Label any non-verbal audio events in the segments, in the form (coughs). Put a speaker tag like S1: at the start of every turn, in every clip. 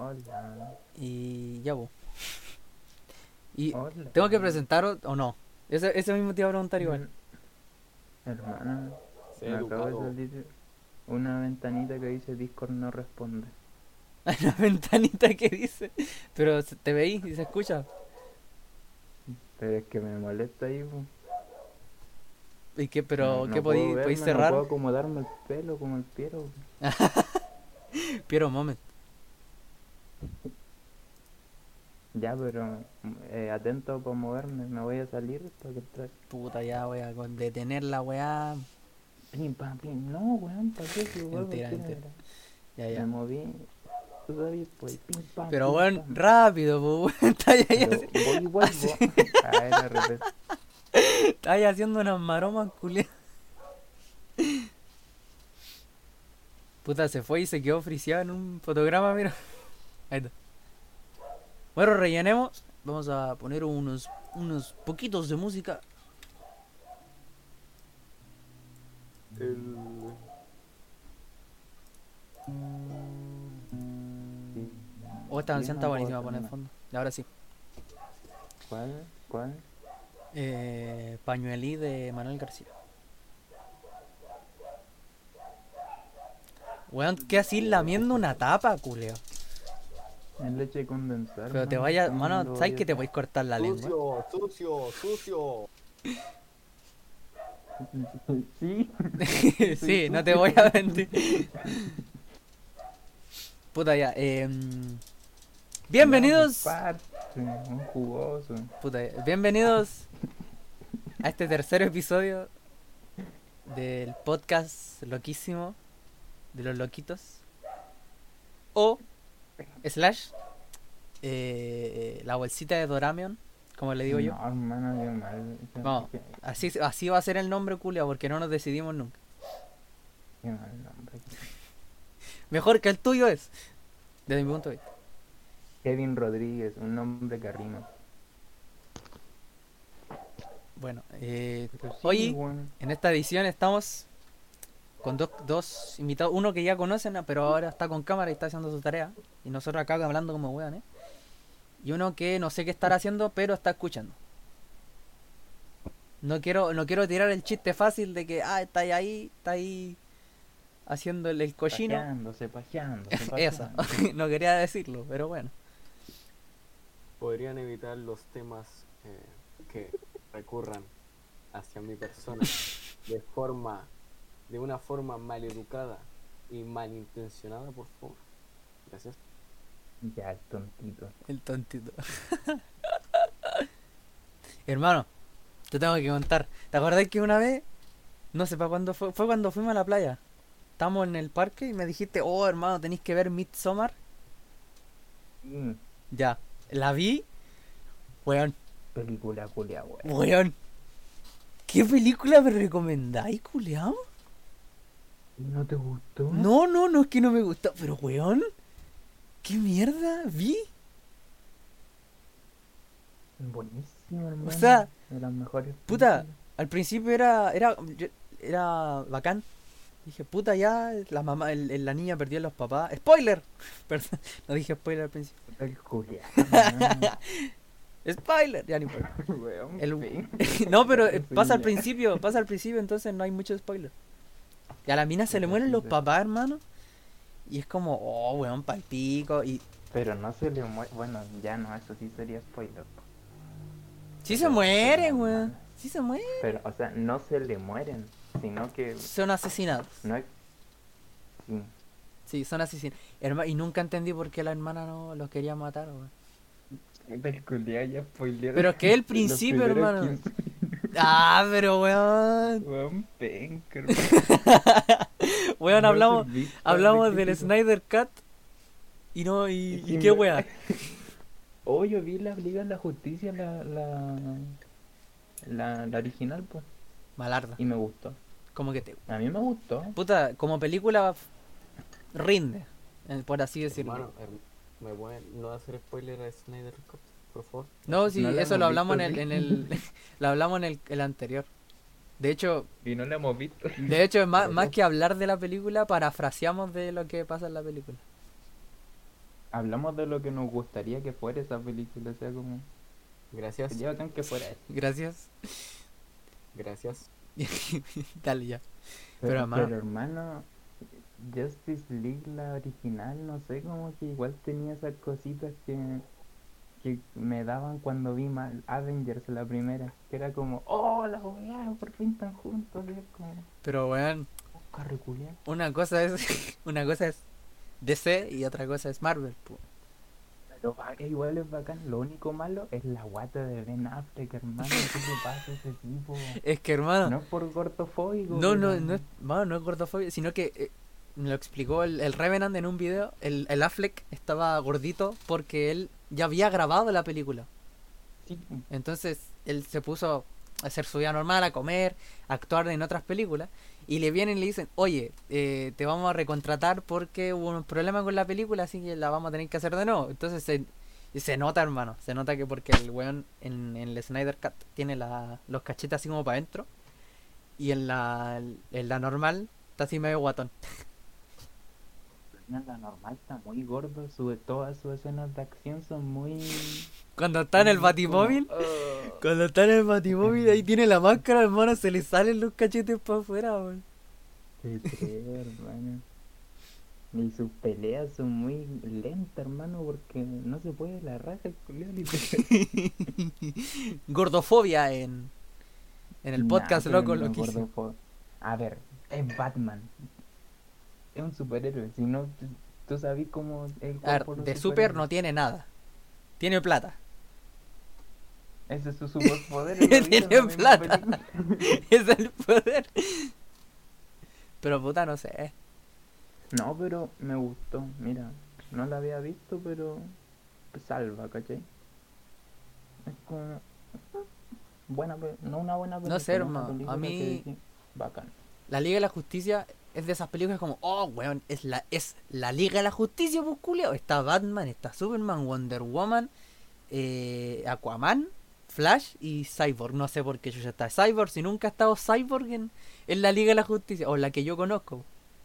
S1: Hola.
S2: Y ya, po. Y
S1: Hola.
S2: tengo que presentar o, o no. Ese, ese mismo te iba a preguntar igual.
S1: Mm, Hermana, me acaba de salir una ventanita que dice Discord no responde. (laughs)
S2: Una ventanita que dice. Pero te veí y se escucha.
S1: Pero es que me molesta ahí. po.
S2: ¿Y qué, pero
S1: No- no
S2: qué
S1: verme,
S2: cerrar?
S1: No puedo acomodarme el pelo como el Piero. (laughs)
S2: Piero moment.
S1: Ya, pero eh, atento para moverme. Me voy a salir está.
S2: Puta, ya voy a detener la weá.
S1: Pim, pam, pim. No, weón, ¿para qué? Si
S2: Mentira,
S1: tira,
S2: mentira.
S1: mira.
S2: Ya,
S1: Me
S2: ya.
S1: moví. Tú sabes, pues, pim, pam.
S2: Pero weón,
S1: pam.
S2: rápido, po, weón. (laughs) Está ahí,
S1: Pero
S2: así-
S1: voy y (laughs) vuelvo. A ver, de repente.
S2: está ahí haciendo unas maromas culiadas. Puta, se fue y se quedó friseado en un fotograma, mira. Ahí está. Bueno, rellenemos. Vamos a poner unos, unos poquitos de música.
S3: El...
S2: Oh, esta canción está buenísima poner en fondo. Y ahora sí.
S1: ¿Cuál? ¿Cuál?
S2: Eh, Pañuelí de Manuel García. Weón, ¿qué así lamiendo una tapa, culeo?
S1: Es leche condensada.
S2: Pero te
S1: hermano,
S2: vaya,
S1: ¿cómo
S2: mano, ¿sabes
S1: voy
S2: que
S1: a
S2: te podéis cortar la lengua?
S3: Sucio, sucio, sucio. (laughs)
S1: Sí. (laughs)
S2: sí, no te voy a mentir. (laughs) Puta ya, em, bienvenidos,
S1: un jugoso.
S2: puta, ya, bienvenidos a este tercer episodio del podcast loquísimo de los loquitos o slash eh, la bolsita de Doramion, como le digo yo.
S1: No, hermano, qué mal.
S2: Vamos.
S1: Qué,
S2: Así, así va a ser el nombre, culia, porque no nos decidimos nunca.
S1: qué mal nombre.
S2: Mejor que el tuyo es, desde mi punto de vista.
S1: Kevin Rodríguez, un nombre que rima.
S2: Bueno, eh,
S1: sí, weón.
S2: en esta edición estamos con dos, dos invitados, uno que ya conocen, ah, pero ahora está con cámara y está haciendo su tarea, y nosotros acá hablando como weón, ¿eh? Y uno que no sé qué estará haciendo, pero está escuchando. No quiero, no quiero tirar el chiste fácil de que, ah, está ahí, ahí, está ahí haciendo el, el cochino.
S1: Pajeándose, pajeándose, (laughs)
S2: Esa,
S1: pajeándose. (laughs)
S2: no quería decirlo, pero bueno.
S3: Podrían evitar los temas eh, que recurran hacia mi persona (laughs) de forma, de una forma maleducada y malintencionada, por favor. Gracias.
S1: Ya, el tontito.
S2: El tontito. (laughs) Hermano, te tengo que contar. ¿Te acordás que una vez, no sé para cuándo fue, fue cuando fuimos a la playa? Estamos en el parque y me dijiste, oh hermano, tenéis que ver Midsommar.
S1: Mm,
S2: Ya, la vi. Weón,
S1: película culia, weón.
S2: weón. ¿Qué película me recomendáis, culeado?
S1: ¿No te gustó?
S2: No, no, no es que no me gusta, pero weón. ¿Qué mierda vi?
S1: Buenísimo, hermano.
S2: sea,
S1: de las mejores.
S2: puta,
S1: películas.
S2: Al principio era, era, era bacán. Dije, puta, ya, la mamá, el- el- la niña perdió a los papás. ¡Spoiler! (laughs) Perdón, no dije spoiler al principio.
S1: El. (laughs)
S2: ¡Spoiler! Ya ni. (laughs)
S1: Weón,
S2: El-. No, pero eh, pasa al principio, pasa al principio, entonces no hay mucho spoiler. Y a la mina se le mueren los papás, hermano. Y es como, oh, weón, palpico. Y
S1: Pero no se le muere. Bueno, ya no, eso sí sería spoiler.
S2: sí se
S1: Pero- pero-
S2: weón. Sí se mueren.
S1: Pero, o sea, no se le mueren, sino que
S2: Son asesinados.
S1: no es. Sí.
S2: Sí, son asesinados. Herma- y nunca entendí por qué la hermana no los quería matar, weón. Pero es que el (laughs) principio, hermano.
S1: 15
S2: Ah, pero weón.
S1: Weón, penca, hermano. (laughs)
S2: Weón,
S1: No
S2: hablamos, hablamos
S1: de
S2: del. Snyder Cut. Y no, y,
S1: Y
S2: qué weá. (laughs)
S1: Oh, yo vi la Liga de la Justicia, la, la, la, la original, pues,
S2: Malarda.
S1: y me gustó.
S2: Como que te.
S1: A mí me gustó.
S2: Puta, como película rinde, eh, por así decirlo.
S3: Hermano, herm- ¿me pueden no hacer spoiler a Snyder Cut, por favor?
S2: No, sí,
S1: No
S2: eso lo hablamos en el, en el (laughs) lo hablamos en el, el anterior. De hecho,
S1: Y no la hemos visto.
S2: de hecho más, más
S1: no.
S2: que hablar de la película, parafraseamos de lo que pasa en la película.
S1: hablamos de lo que nos gustaría que fuera esa película, o sea, como
S3: Gracias,
S1: sería bacán que fuera eso.
S2: Gracias.
S3: gracias. (laughs)
S2: Dale ya.
S1: Pero,
S2: Pero, hermano-
S1: pero, hermano, Justice League, la original, no sé, como que igual tenía esas cositas que, que me daban cuando vi mal Avengers la primera, que era como, oh, la weá, por fin están juntos, como,
S2: Pero weón,
S1: carriculiar.
S2: una cosa es (laughs) una cosa es DC y otra cosa es Marvel. po.
S1: Pero igual es bacán, lo único malo es la guata de Ben Affleck, hermano, ¿qué le pasa a ese tipo?
S2: Es que hermano,
S1: No es por gordofóbico.
S2: no, no, no es, mano, no es gordofobia, sino que eh, me lo explicó el, el Revenant en un video. El, el Affleck estaba gordito porque él ya había grabado la película.
S1: Sí,
S2: Entonces él se puso a hacer su vida normal, a comer, a actuar en otras películas. Y le vienen y le dicen, oye, eh, te vamos a recontratar porque hubo un problema con la película, así que la vamos a tener que hacer de nuevo. Entonces se, se nota, hermano, se nota que porque el weón en, en el Snyder Cut tiene la, los cachetes así como para adentro. Y en la, en la normal está así medio guatón. (laughs)
S1: La normal está muy gordo, sube todas sus escenas de acción son muy...
S2: Cuando está en el batimóvil,
S1: "Ugh".
S2: cuando está en el batimóvil, ahí tiene la máscara, hermano, se le salen los cachetes para afuera, weón.
S1: Te creo, hermano. Y sus peleas son muy lentas, hermano, porque no se puede la raja el literal. (laughs)
S2: Gordofobia en, en el podcast loco
S1: no acuerdo fue- A ver, es Batman. Es un superhéroe, si no, tú- sabes cómo el
S2: A ver, de super no tiene nada. Tiene plata.
S1: Ese es su (laughs) superpoder.
S2: Tiene plata. (laughs) es el poder. Pero puta, no sé.
S1: No, pero me gustó. Mira, no la había visto, pero salva, ¿cachai? Es como. Buena, no una buena película.
S2: sé,
S1: una
S2: hermano, a mí-
S1: Bacán.
S2: La Liga de la Justicia es de esas películas como, oh, weón, es la, es la Liga de la Justicia, pues. Está Batman, está Superman, Wonder Woman, eh, Aquaman, Flash y Cyborg. No sé por qué yo ya está Cyborg, si nunca ha estado Cyborg en, en la Liga de la Justicia, o la que yo conozco.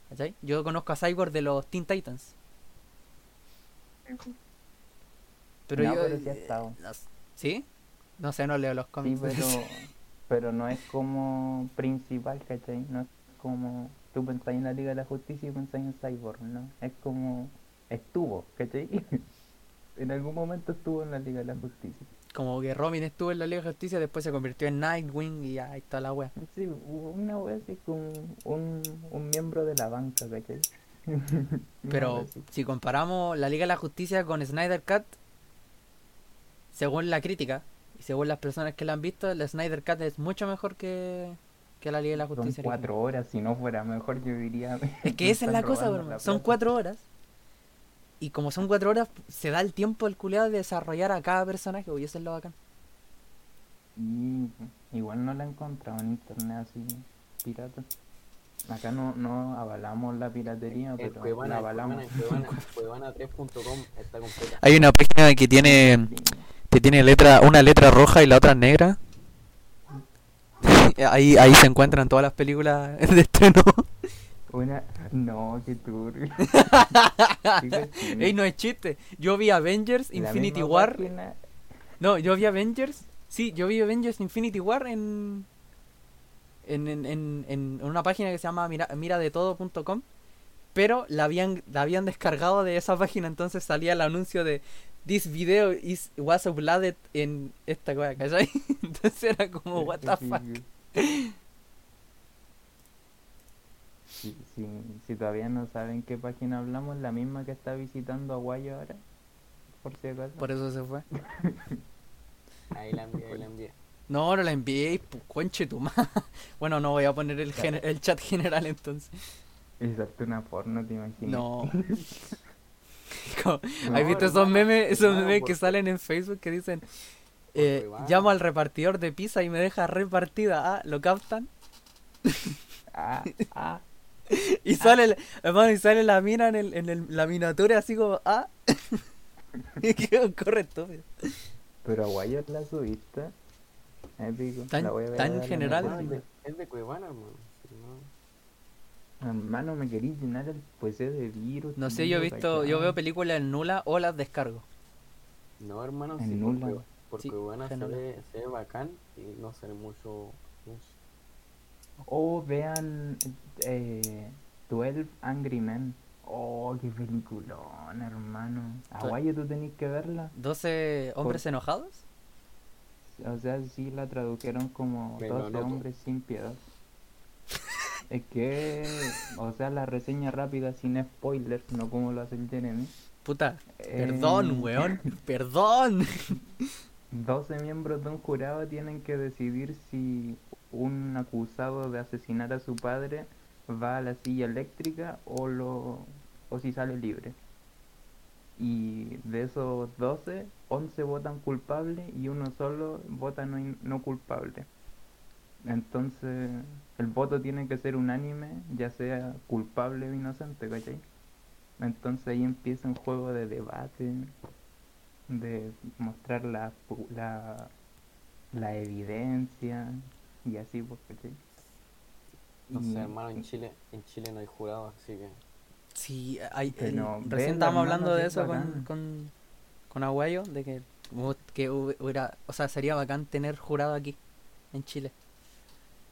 S2: ¿Cachai? Yo conozco a Cyborg de los Teen Titans. Pero
S1: No,
S2: yo.
S1: pero sí ha
S2: eh,
S1: estado.
S2: no s- ¿Sí? No sé, no leo los
S1: Sí,
S2: cómics.
S1: pero, (laughs) pero no es como principal, ¿cachai? No es como tú pensás en la Liga de la Justicia y pensás en Cyborg, ¿no? Es como estuvo, ¿cachai? (laughs) en algún momento estuvo en la Liga de la Justicia.
S2: Como que Robin estuvo en la Liga de Justicia, después se convirtió en Nightwing y ahí está la wea.
S1: Sí, una wea así como un, un miembro de la banca, ¿cachai? (laughs)
S2: Pero si comparamos la Liga de la Justicia con Snyder Cut, según la crítica y según las personas que la han visto, el Snyder Cut es mucho mejor que, que la Liga de la
S1: Son
S2: Justicia. original.
S1: cuatro horas, si no fuera mejor yo diría... (laughs)
S2: Es que esa es la cosa, bro. Son cuatro horas. Y como son cuatro horas, se da el tiempo al culiado de desarrollar a cada personaje, y eso es lo bacán.
S1: Y igual no la he encontrado en internet así, pirata. Acá no, no avalamos la piratería, pero
S3: Cuevana,
S1: la avalamos.
S3: Cuevana, en Cuevana, Cuevana3.com está completa.
S2: Hay una página que tiene que tiene letra una letra roja y la otra negra. Ahí ahí se encuentran todas las películas (laughs) de estreno.
S1: Una... No, qué turbio. (laughs)
S2: Ey, no es chiste. Yo vi Avengers
S1: La
S2: Infinity War.
S1: página-
S2: No, yo vi Avengers. Sí, yo vi Avengers Infinity War en en, en, en, en una página que se llama mira, miradetodo.com. Pero la habían, la habían descargado de esa página, entonces salía el anuncio de This video is was uploaded en esta cosa, ¿cachai? (laughs) Entonces era como, what the fuck.
S1: Si, si, si todavía no saben qué página hablamos, la misma que está visitando a Guayo ahora, por si acaso.
S2: Por eso se fue. (laughs)
S3: Ahí la envié, ahí la envié.
S2: No, no la envié, pu- conche tu madre. (laughs) Bueno, no voy a poner el, gener- el chat general entonces.
S1: Exacto, una porno, te imaginas.
S2: No. (laughs)
S1: No,
S2: ¿Has visto esos memes, esos memes que salen en Facebook que dicen eh, llamo al repartidor de pizza y me deja repartida? Ah, ¿lo captan? (laughs)
S1: Ah, ah. (laughs)
S2: Y sale, el- hermano, y sale la mina en, el, en el- la miniatura así como, ah. (laughs) y que corre estúpido.
S1: Pero a la subiste. Épico.
S2: Tan-
S1: la voy a ver
S2: tan general.
S3: Ah, es de- Es de Cuevana, hermano. No-
S1: Hermano, me queréis llenar el PC de virus.
S2: No sé, yo he visto, yo veo películas en nula o las descargo.
S3: No, hermano,
S1: En
S3: sí,
S1: nula.
S3: porque, porque
S2: Sí,
S3: buena se ve, se ve bacán y no sale mucho luz.
S1: O vean eh, 12 Angry Men. Oh, qué peliculón, hermano. Aguayo, tú tenés que verla.
S2: ¿12 hombres enojados?
S1: O sea, sí la tradujeron como
S3: Me lo
S1: 12
S3: anoto.
S1: hombres sin piedad. Es que, o sea, la reseña rápida sin spoilers, no como lo hace el Jeremy.
S2: Puta,
S1: Eh,
S2: perdón, weón, (laughs) perdón.
S1: 12 miembros de un jurado tienen que decidir si un acusado de asesinar a su padre va a la silla eléctrica o lo o si sale libre. Y de esos 12, 11 votan culpable y uno solo vota no, no culpable. Entonces, el voto tiene que ser unánime, ya sea culpable o inocente, ¿cachai? Entonces ahí empieza un juego de debate, de mostrar la, pu- la, la evidencia y así, pues, ¿cachai?
S3: No sé, hermano, en Chile, en Chile no hay jurados, así que
S2: Sí, hay, el-
S1: no,
S2: recién estábamos
S1: hermano,
S2: hablando de eso con, con, con Aguayo, de que, que hu- hubiera, o sea, sería bacán tener jurado aquí, en Chile.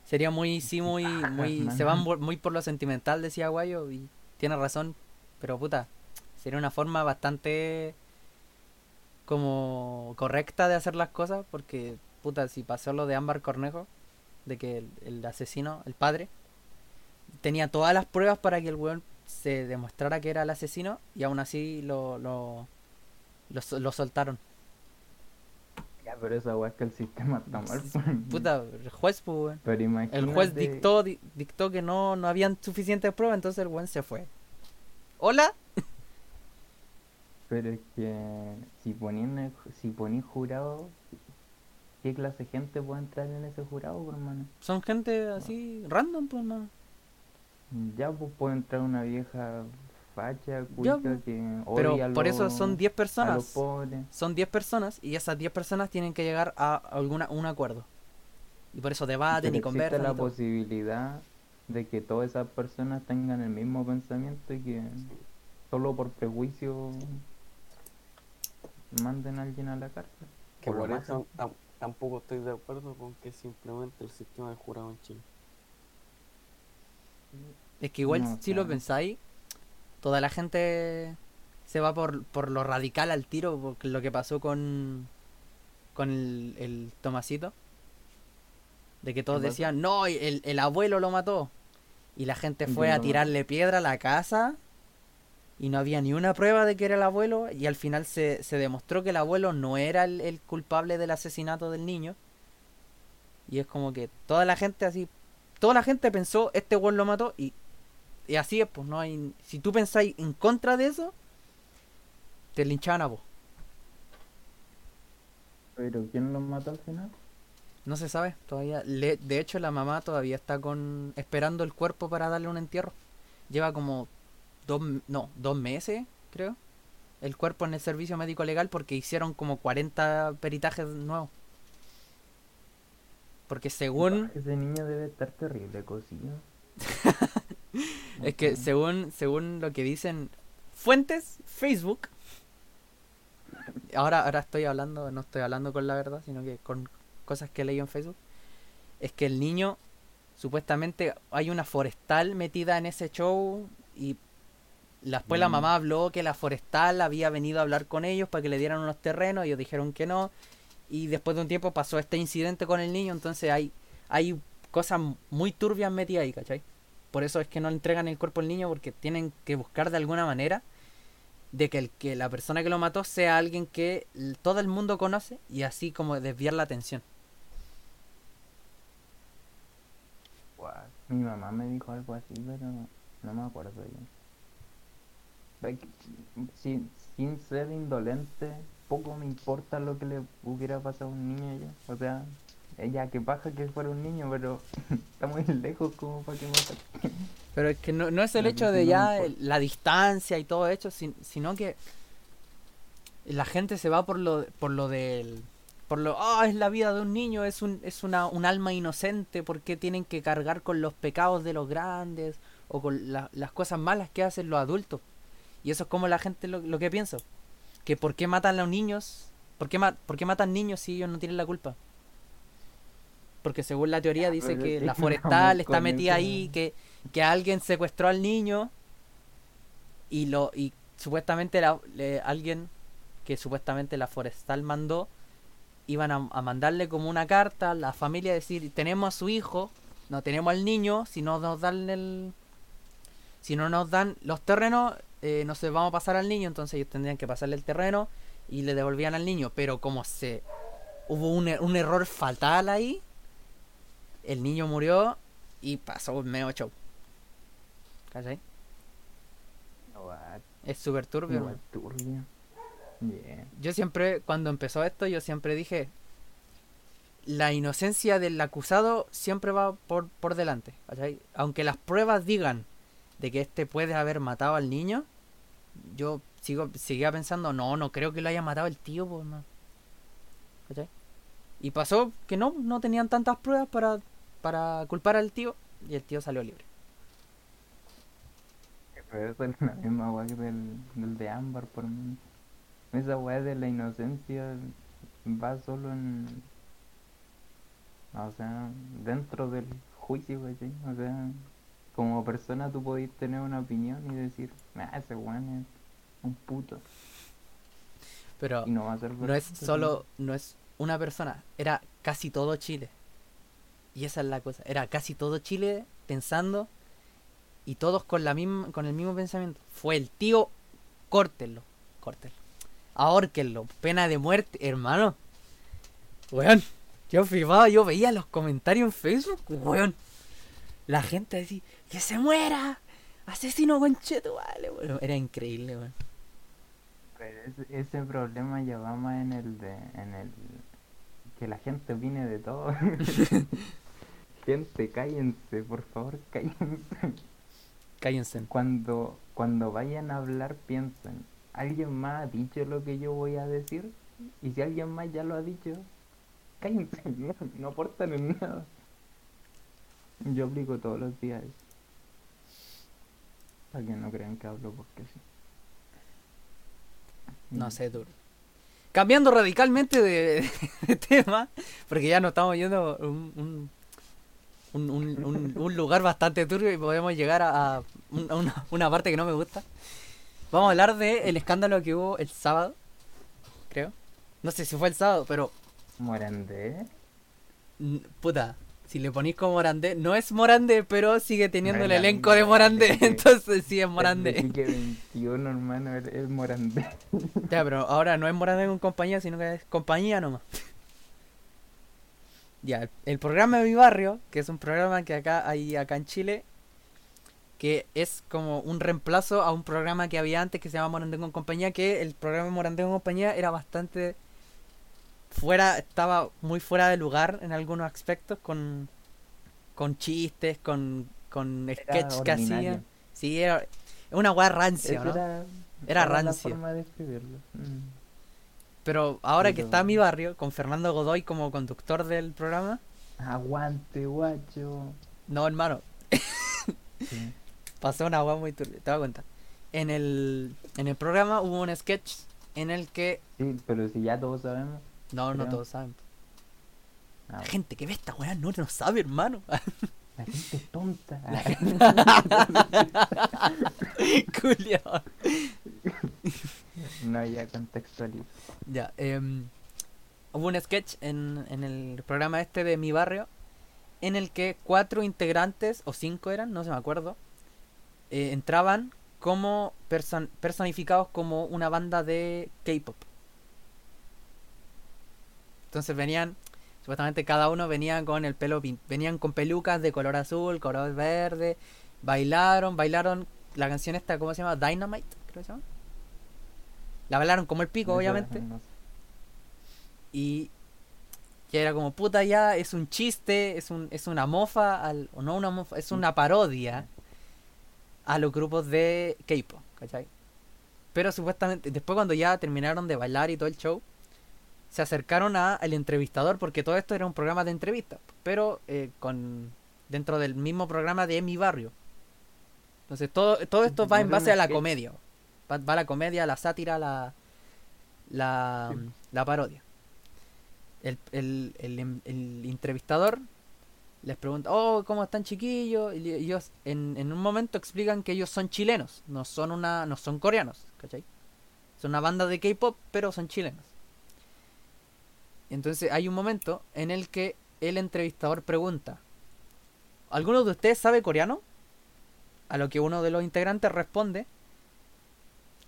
S2: Sería muy, sí, muy, muy, se van muy por lo sentimental, decía Aguayo, y tiene razón, pero puta, sería una forma bastante como correcta de hacer las cosas, porque, puta, si pasó lo de Ámbar Cornejo, de que el, el asesino, el padre, tenía todas las pruebas para que el weón se demostrara que era el asesino y aún así lo, lo, lo, sol- lo soltaron.
S1: Ya, pero esa weá es que el sistema está mal. pues.
S2: Puta, el juez, pues, weón. El juez dictó, di- dictó que no, no habían suficientes pruebas, entonces el weón se fue. ¿Hola?
S1: Pero es que si ponían, si ponís jurado, ¿qué clase de gente puede entrar en ese jurado, pues, hermano?
S2: Son gente así random, pues, no.
S1: Ya pues puede entrar una vieja facha, cuica,
S2: pues.
S1: que
S2: Pero
S1: odia
S2: por eso son 10
S1: a los
S2: personas. Son 10 personas y esas 10 personas tienen que llegar a alguna, un acuerdo. Y por eso debaten y conversan.
S1: la
S2: y
S1: posibilidad de que todas esas personas tengan el mismo pensamiento y que solo por prejuicio manden a alguien a la cárcel.
S3: que
S1: Por
S3: por eso tam- tampoco estoy de acuerdo con que simplemente el sistema de jurado en Chile.
S2: Es que igual
S1: No,
S2: si lo pensáis, toda la gente se va por, por lo radical al tiro, porque lo que pasó con, con el, el Tomasito. De que todos decían, no, el, el abuelo lo mató. Y la gente
S1: ¿Y
S2: fue a tirarle piedra a la casa y no había ni una prueba de que era el abuelo y al final se, se demostró que el abuelo no era el, el culpable del asesinato del niño. Y es como que toda la gente así, toda la gente pensó, este weón lo mató y, y así es, pues no hay, si tú pensáis en contra de eso, te linchaban a vos.
S1: Pero ¿quién los mató al final?
S2: No se sabe todavía. Le- de hecho, la mamá todavía está con esperando el cuerpo para darle un entierro. Lleva como dos, no, dos meses, creo. El cuerpo en el servicio médico legal porque hicieron como 40 peritajes nuevos. Porque según,
S1: Ese niño debe estar terrible cocido. (laughs)
S2: es que según, según lo que dicen fuentes, Facebook. Ahora, ahora estoy hablando, no estoy hablando con la verdad, sino que con cosas que leí en Facebook. Es que el niño, supuestamente, hay una forestal metida en ese show y después la
S1: Mm.
S2: mamá habló que la forestal había venido a hablar con ellos para que le dieran unos terrenos, ellos dijeron que no. Y después de un tiempo pasó este incidente con el niño, entonces hay, hay cosas muy turbias metidas ahí, ¿cachai? Por eso es que no le entregan el cuerpo al niño porque tienen que buscar de alguna manera de que, el, que la persona que lo mató sea alguien que todo el mundo conoce y así como desviar la atención.
S1: Mi mamá me dijo algo así, pero no me acuerdo bien. Sin, sin ser indolente, poco me importa lo que le hubiera pasado a un niño ya. O sea, ella que paja que fuera un niño, pero (laughs) está muy lejos como para que me ataque.
S2: Pero es que no, no es el
S1: No,
S2: hecho de ya la distancia y todo hecho, sin- sino que la gente se va por lo por lo del por lo ah es la vida de un niño, es un es una un alma inocente, ¿por qué tienen que cargar con los pecados de los grandes? o con la- las cosas malas que hacen los adultos. Y eso es como la gente lo, lo que piensa. Que por qué matan a los niños, por qué, ma- por qué matan niños si ellos no tienen la culpa. Porque según la teoría dice
S1: pero
S2: que la forestal está metida ahí, que, que alguien secuestró al niño y lo y supuestamente la- le- alguien que supuestamente la forestal mandó iban a, a mandarle como una carta a la familia a decir tenemos a su hijo no tenemos al niño si no nos dan el si no nos dan los terrenos eh, no se vamos a pasar al niño entonces ellos tendrían que pasarle el terreno y le devolvían al niño pero como se hubo un, er- un error fatal ahí el niño murió y pasó un medio show ¿cachai?
S1: What?
S2: es súper turbio
S1: Igual turbio. Yeah.
S2: yo siempre, cuando empezó esto, yo siempre dije, la inocencia del acusado siempre va por, por delante. ¿cachai? Aunque las pruebas digan de que este puede haber matado al niño, yo sigo seguía pensando, no, no creo que lo haya matado el tío, pues. ¿Cachai? Y pasó que no, no tenían tantas pruebas para, para culpar al tío y el tío salió libre.
S1: Que del, de Ámbar por. Esa weá de la inocencia va solo en. O sea, dentro del juicio, ¿cachai? O sea, como persona tú podés tener una opinión y decir, ah, ese weón es un puto.
S2: Pero
S1: no va a ser
S2: no es solo, no es una persona, era casi todo Chile. Y esa es la cosa, era casi todo Chile pensando y todos con la misma, con el mismo pensamiento. Fue el tío, córtenlo, córtenlo. Ahórquenlo, pena de muerte, hermano. Weón, yo flipaba, yo veía los comentarios en Facebook, weón. La gente decía, que se muera, asesino concheto, vale, weón. Era increíble, weón.
S1: Pero ese, ese problema ya va más en el de. en el. que la gente opine de todo. (laughs) gente, cállense, por favor, cállense.
S2: Cállense.
S1: Cuando, cuando vayan a hablar, piensen, ¿alguien más ha dicho lo que yo voy a decir? Y si alguien más ya lo ha dicho, cállense, no, (laughs) no aportan en nada. Yo aplico todos los días eso. Para que no crean que hablo porque sí.
S2: No sé, tú. Cambiando radicalmente de, (laughs) de tema, porque ya nos estamos yendo un, un, un, lugar bastante turbio y podemos llegar a, a un- a una, una parte que no me gusta. Vamos a hablar del escándalo que hubo el sábado, creo. No sé si fue el sábado, pero
S1: Morandé.
S2: puta, si le ponís como Morandé, no es Morandé, pero sigue teniendo
S1: No
S2: el elenco de Morandé, (laughs)
S1: es que-
S2: entonces sí es Morandé.
S1: de Quique 21, hermano, es Morandé. (laughs)
S2: Ya, pero ahora no es Morandé con compañía, sino que es compañía nomás. Ya, el- programa de mi barrio, que es un programa que acá hay acá en Chile, que es como un reemplazo a un programa que había antes que se llama Morandé con compañía, que el programa Morandé con compañía era bastante fuera, estaba muy fuera de lugar en algunos aspectos, con, con chistes, con, con sketches que hacían. Sí, era una weá rancia,
S1: Esa
S2: ¿no?
S1: era,
S2: Era
S1: la forma de escribirlo. Mm.
S2: Pero ahora que está mi barrio, con Fernando Godoy como conductor del programa,
S1: Aguante, guacho.
S2: no, hermano, (laughs)
S1: Sí.
S2: pasó una agua muy turbia. Te voy a contar. En el, en el programa hubo un sketch en el que.
S1: Sí, pero si ya todos sabemos.
S2: No, no todos saben.
S1: Ah,
S2: La gente que ve esta weá no lo sabe, hermano.
S1: la gente es tonta.
S2: Culiao. (laughs)
S1: no, ya contextualizo.
S2: Ya, em, hubo un sketch en, en el programa este de mi barrio en el que cuatro integrantes, o cinco eran, no se me acuerdo, eh, entraban como person- personificados como una banda de K-pop. Entonces venían, supuestamente cada uno venía con el pelo, venían con pelucas de color azul, color verde, bailaron, bailaron la canción esta, ¿cómo se llama? Dynamite, creo que se llama. La bailaron como el pico, obviamente. Y que era como, puta ya, es un chiste, es, un, es una mofa, al, o no una mofa, es una parodia a los grupos de K-pop, ¿cachai? Pero supuestamente, después cuando ya terminaron de bailar y todo el show, se acercaron a el entrevistador, porque todo esto era un programa de entrevistas, pero eh, con dentro del mismo programa de Mi Barrio. Entonces todo, todo esto va en base a la comedia. Va, va la comedia, la sátira, la, la,
S1: Sí.
S2: la parodia. El, el, el, em- el entrevistador les pregunta, oh, ¿cómo están chiquillos? Y ellos en, en un momento explican que ellos son chilenos, no son una, no son coreanos, ¿cachai? Son una banda de K-pop, pero son chilenos. Entonces hay un momento en el que el entrevistador pregunta, ¿alguno de ustedes sabe coreano? A lo que uno de los integrantes responde,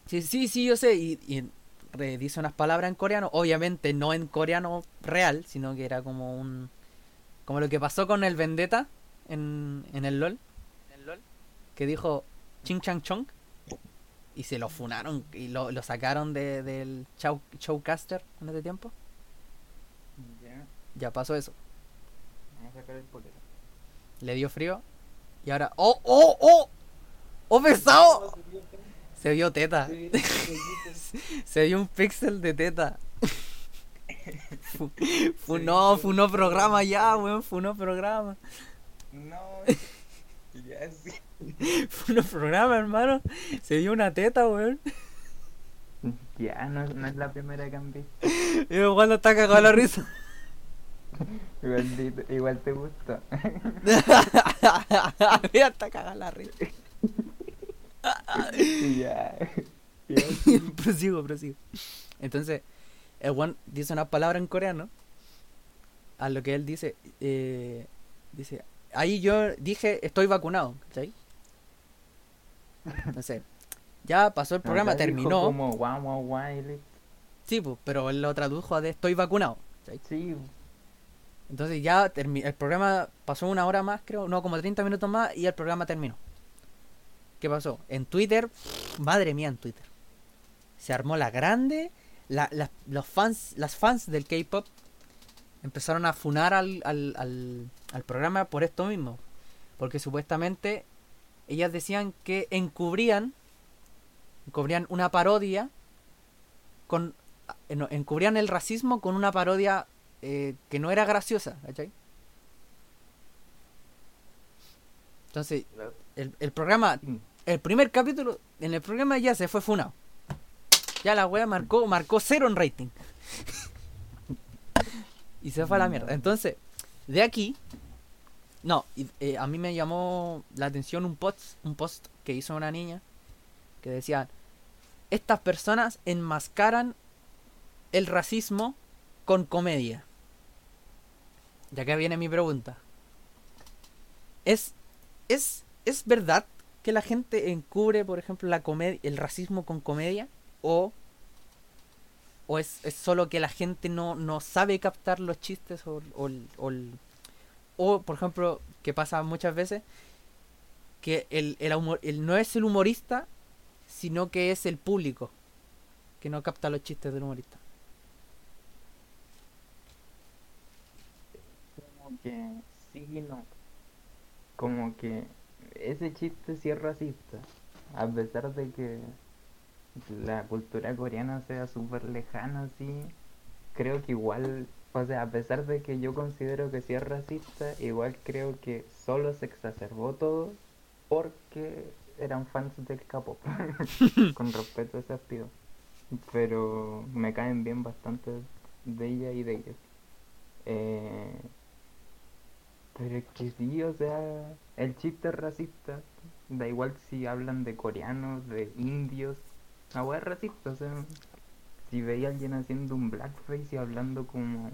S2: sí, sí, sí, yo sé, y, y dice unas palabras en coreano, obviamente no en coreano real, sino que era como un... Como lo que pasó con el Vendetta en, en el LOL, que dijo Ching Chang Chong, y se lo funaron y lo, lo sacaron de, del show, showcaster en ese tiempo.
S1: Ya,
S2: pasó eso.
S1: vamos a sacar el polero.
S2: Le dio frío. Y ahora. ¡Oh, oh, oh! ¡Oh, pesado! Se vio teta. (laughs) Se vio un pixel de teta. (laughs) Fu- Funó, funó programa ya, weón. Funó programa.
S1: No, (laughs) ya sí.
S2: Funó programa, hermano. Se vio una teta, weón.
S1: Ya, no, no es la primera que han visto.
S2: Yo cuando está cagado la risa.
S1: Igual, igual te gustó.
S2: Mira, (laughs) está cagada la risa.
S1: ya. (laughs) Sí.
S2: prosigo, prosigo. Entonces, el one dice una palabra en coreano. A lo que él dice, eh, dice, ahí yo dije, estoy vacunado, ¿cachai? No sé. Ya pasó el programa,
S1: Acá dijo
S2: terminó.
S1: Como listo.
S2: Sí, pues, pero él lo tradujo de estoy vacunado.
S1: Sí,
S2: Entonces ya el programa pasó una hora más, creo, no, como 30 minutos más y el programa terminó. ¿Qué pasó? En Twitter, madre mía, en Twitter. Se armó la grande, la- la- los fans, las fans del K-pop empezaron a funar al, al, al, al programa por esto mismo. Porque supuestamente ellas decían que encubrían, encubrían una parodia con, eh, encubrían el racismo con una parodia eh, que no era graciosa, ¿cachai? Entonces, el, el programa,
S1: sí.
S2: el primer capítulo, en el programa ya se fue funado. Ya la wea marcó, marcó cero en rating. (laughs) y se fue a la mierda. Entonces, de aquí, no, eh, a mí me llamó la atención un post, un post que hizo una niña que decía, estas personas enmascaran el racismo con comedia. Ya que viene mi pregunta. ¿Es, es, ¿Es verdad que la gente encubre, por ejemplo, la comedia, el racismo con comedia? ¿O, o es, es solo que la gente no, no sabe captar los chistes? O, o, o, o, por ejemplo, que pasa muchas veces, que el, el, humor- el- no es el humorista, sino que es el público que no capta los chistes del humorista.
S1: Que sí y no. Como que ese chiste sí es racista. A pesar de que la cultura coreana sea súper lejana, así. Creo que igual, o sea, a pesar de que yo considero que sí es racista, igual creo que solo se exacerbó todo porque eran fans del K-pop. (laughs) Con respeto a esas pibas. Pero me caen bien bastante de ella y de ellos. Eh, pero es que sí, o sea, el chiste es racista. Da igual si hablan de coreanos, de indios. La wea es racista, o sea, si veía a alguien haciendo un blackface y hablando como,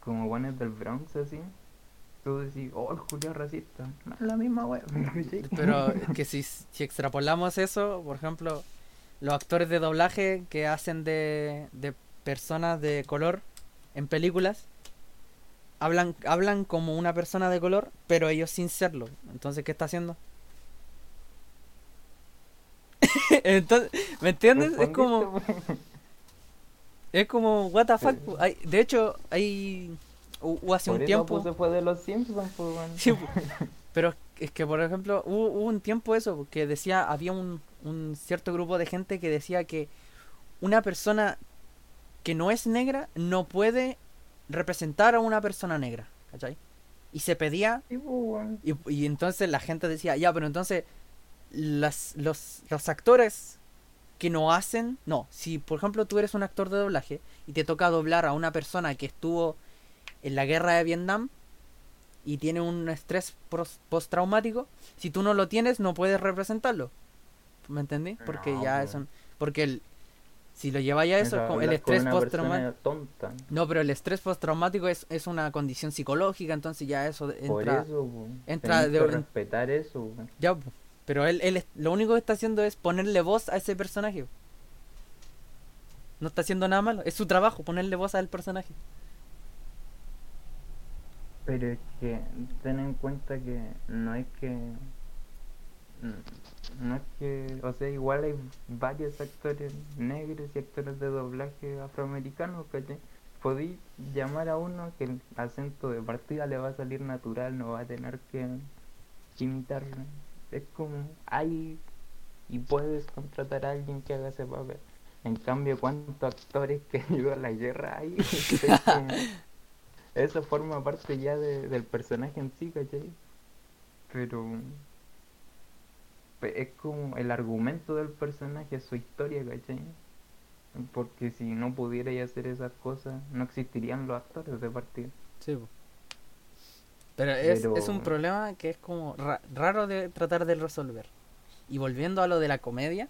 S1: como guanes del Bronx, así, tú decís, oh, el Julio es racista. No es la misma wea. (laughs)
S2: Pero es que si, si extrapolamos eso, por ejemplo, los actores de doblaje que hacen de, de personas de color en películas, hablan, hablan como una persona de color, pero ellos sin serlo. Entonces, ¿qué está haciendo? (laughs) Entonces, ¿me entiendes? Es como,
S1: pues.
S2: es como, what the fuck. hay- de hecho, hay, hu- hubo hace
S1: Por
S2: un tiempo...
S1: pues, se fue de los Simpsons, pues, weón.
S2: Sí, (laughs) pero es que, por ejemplo, hubo, hubo un tiempo eso, porque decía, había un, un cierto grupo de gente que decía que una persona que no es negra no puede representar a una persona negra, ¿cachai? Y se pedía,
S1: pues,
S2: y, y entonces la gente decía, ya, pero entonces las, los, los actores que no hacen. No, si por ejemplo tú eres un actor de doblaje y te toca doblar a una persona que estuvo en la guerra de Vietnam y tiene un estrés postraumático, si tú no lo tienes, no puedes representarlo. ¿Me entendí? Porque
S1: No,
S2: ya
S1: pues.
S2: son. Porque el, si lo lleváis a eso,
S1: Eso,
S2: como el estrés postraumático. No, pero el estrés postraumático es, es una condición psicológica, entonces ya eso
S1: Por
S2: entra.
S1: eso, po,
S2: entra de-
S1: que respetar eso. po.
S2: Ya, po. pero él, él lo único que está haciendo es ponerle voz a ese personaje. No está haciendo nada malo, es su trabajo ponerle voz al personaje.
S1: Pero es que ten en cuenta que no es que. No es que. O sea, igual hay varios actores negros y actores de doblaje afroamericanos, ¿cachai? Podí llamar a uno que el acento de partida le va a salir natural, no va a tener que imitarlo. Es como. Hay. Y puedes contratar a alguien que haga ese papel. En cambio, ¿cuántos actores que han ido a la guerra hay? (laughs) Es que- eso forma parte ya de- del personaje en sí, ¿cachai? Pero pe- es como el argumento del personaje, su historia, ¿cachai? Porque si no pudierais hacer esas cosas, no existirían los actores de partida.
S2: Sí. Pero es,
S1: Pero-
S2: es un problema que es como ra- raro de tratar de resolver. Y volviendo a lo de la comedia,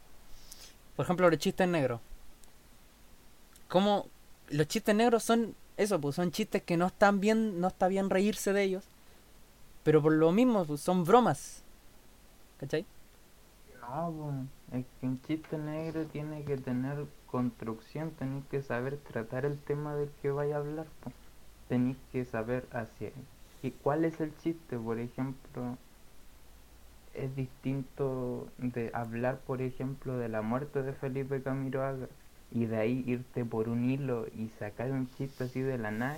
S2: por ejemplo, los chistes negros. Como los chistes negros son eso, pues son chistes que no están bien, no está bien reírse de ellos. Pero por lo mismo, pues, son bromas. ¿Cachai?
S1: Po, es que un chiste negro tiene que tener construcción, tenéis que saber tratar el tema del que vaya a hablar. Tenéis que saber hacia y cuál es el chiste, por ejemplo, es distinto de hablar, por ejemplo, de la muerte de Felipe Camiroaga y de ahí irte por un hilo y sacar un chiste así de la.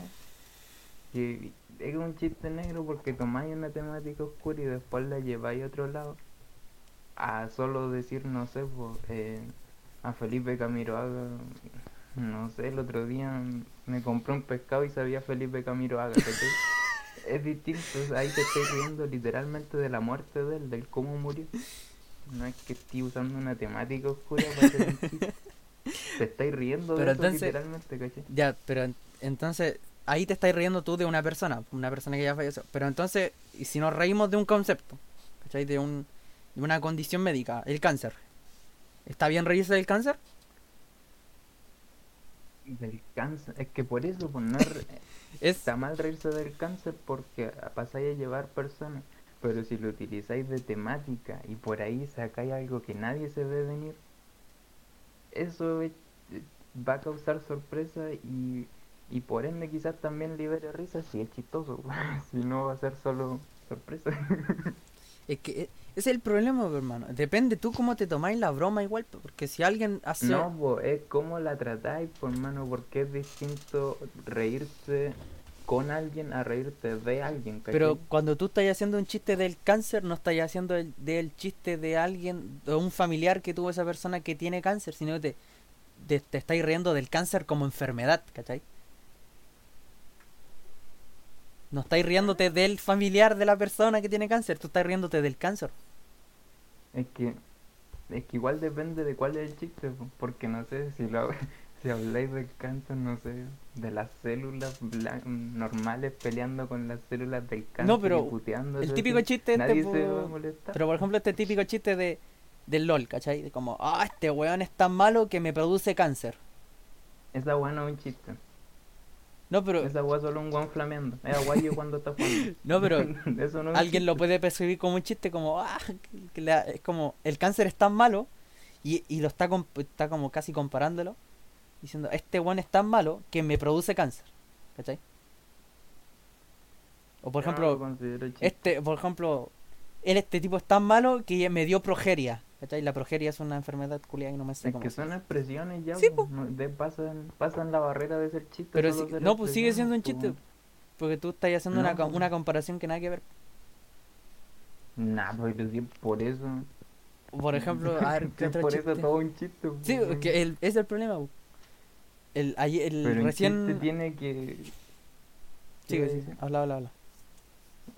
S1: Que es un chiste negro porque tomáis una temática oscura y después la lleváis a otro lado a solo decir, no sé, eh, a Felipe Camiroaga, no sé, el otro día me compré un pescado y sabía Felipe Camiroaga. (laughs) Es distinto, ahí te estoy riendo literalmente de la muerte de él, del cómo murió. No es que esté usando una temática oscura para hacer un chiste. (laughs) Te estáis riendo
S2: Pero
S1: de eso
S2: entonces-
S1: literalmente, ¿cachai?
S2: Ya, pero en- entonces ahí te estás riendo tú de una persona, una persona que ya falleció. Pero entonces, y si nos reímos de un concepto, ¿cachai? De, un, de una condición médica, el cáncer. ¿Está bien reírse del cáncer?
S1: Del cáncer, es que por eso, no (laughs) es Está mal reírse del cáncer porque pasáis a llevar personas, pero si lo utilizáis de temática y por ahí sacáis algo que nadie se ve venir, eso es- va a causar sorpresa y, y por ende quizás también libere risa si es chistoso, (laughs) si no va a ser solo sorpresa. (laughs)
S2: es que e- ese es el problema, pues, hermano. Depende tú cómo te tomáis la broma igual, pues, porque si alguien hace...
S1: No, po, es como la tratáis, por mano, porque es distinto reírse con alguien a reírte de alguien,
S2: Pero cuando tú estás haciendo un chiste del cáncer, no estás haciendo el, del chiste de alguien, de un familiar que tuvo esa persona que tiene cáncer, sino que te, te, te estáis riendo del cáncer como enfermedad, ¿cachai? No estáis riéndote del familiar de la persona que tiene cáncer, tú estás riéndote del cáncer.
S1: Es que, es que igual depende de cuál es el chiste, po, porque no sé si lo (laughs) si habláis del cáncer, no sé, de las células normales peleando con las células del cáncer
S2: No, pero
S1: y
S2: El típico chiste este,
S1: nadie se va a molestar.
S2: pero por ejemplo este típico chiste de del LOL, ¿cachai? De como, ah, este weón es tan malo que me produce cáncer.
S1: Esa weá no es un chiste.
S2: No, pero
S1: Esa es solo un guan flameando. Es aguayo cuando está jugando. (laughs)
S2: No, pero (laughs)
S1: Eso no es un
S2: alguien lo puede percibir como un chiste, como, ah, que la- es como, el cáncer es tan malo, y, y lo está, comp- está como casi comparándolo, diciendo, este weón es tan malo que me produce cáncer, ¿cachai? O por
S1: no
S2: ejemplo, este, por ejemplo, él, este tipo es tan malo que me dio progeria, ¿cachai? La progeria es una enfermedad culiada y no me sé
S1: Es
S2: cómo
S1: que son expresiones ya,
S2: Sí,
S1: po, no- de- pasan, pasan la barrera de ser chiste.
S2: Pero si- no, pues sigue siendo un chiste, porque tú estás haciendo una,
S1: No, pues.
S2: una comparación que nada que ver.
S1: Nah, pues sí, por eso.
S2: Por ejemplo, a ver, (laughs) ¿qué
S1: Sí,
S2: otro
S1: por
S2: chiste?
S1: eso todo un chiste.
S2: Sí, que el, ese es el problema. bu. El, ayer- el
S1: Pero un
S2: recién.
S1: chiste tiene que. ¿qué
S2: Sigue,
S1: iba a
S2: sigue.
S1: decir?
S2: Habla, habla, habla.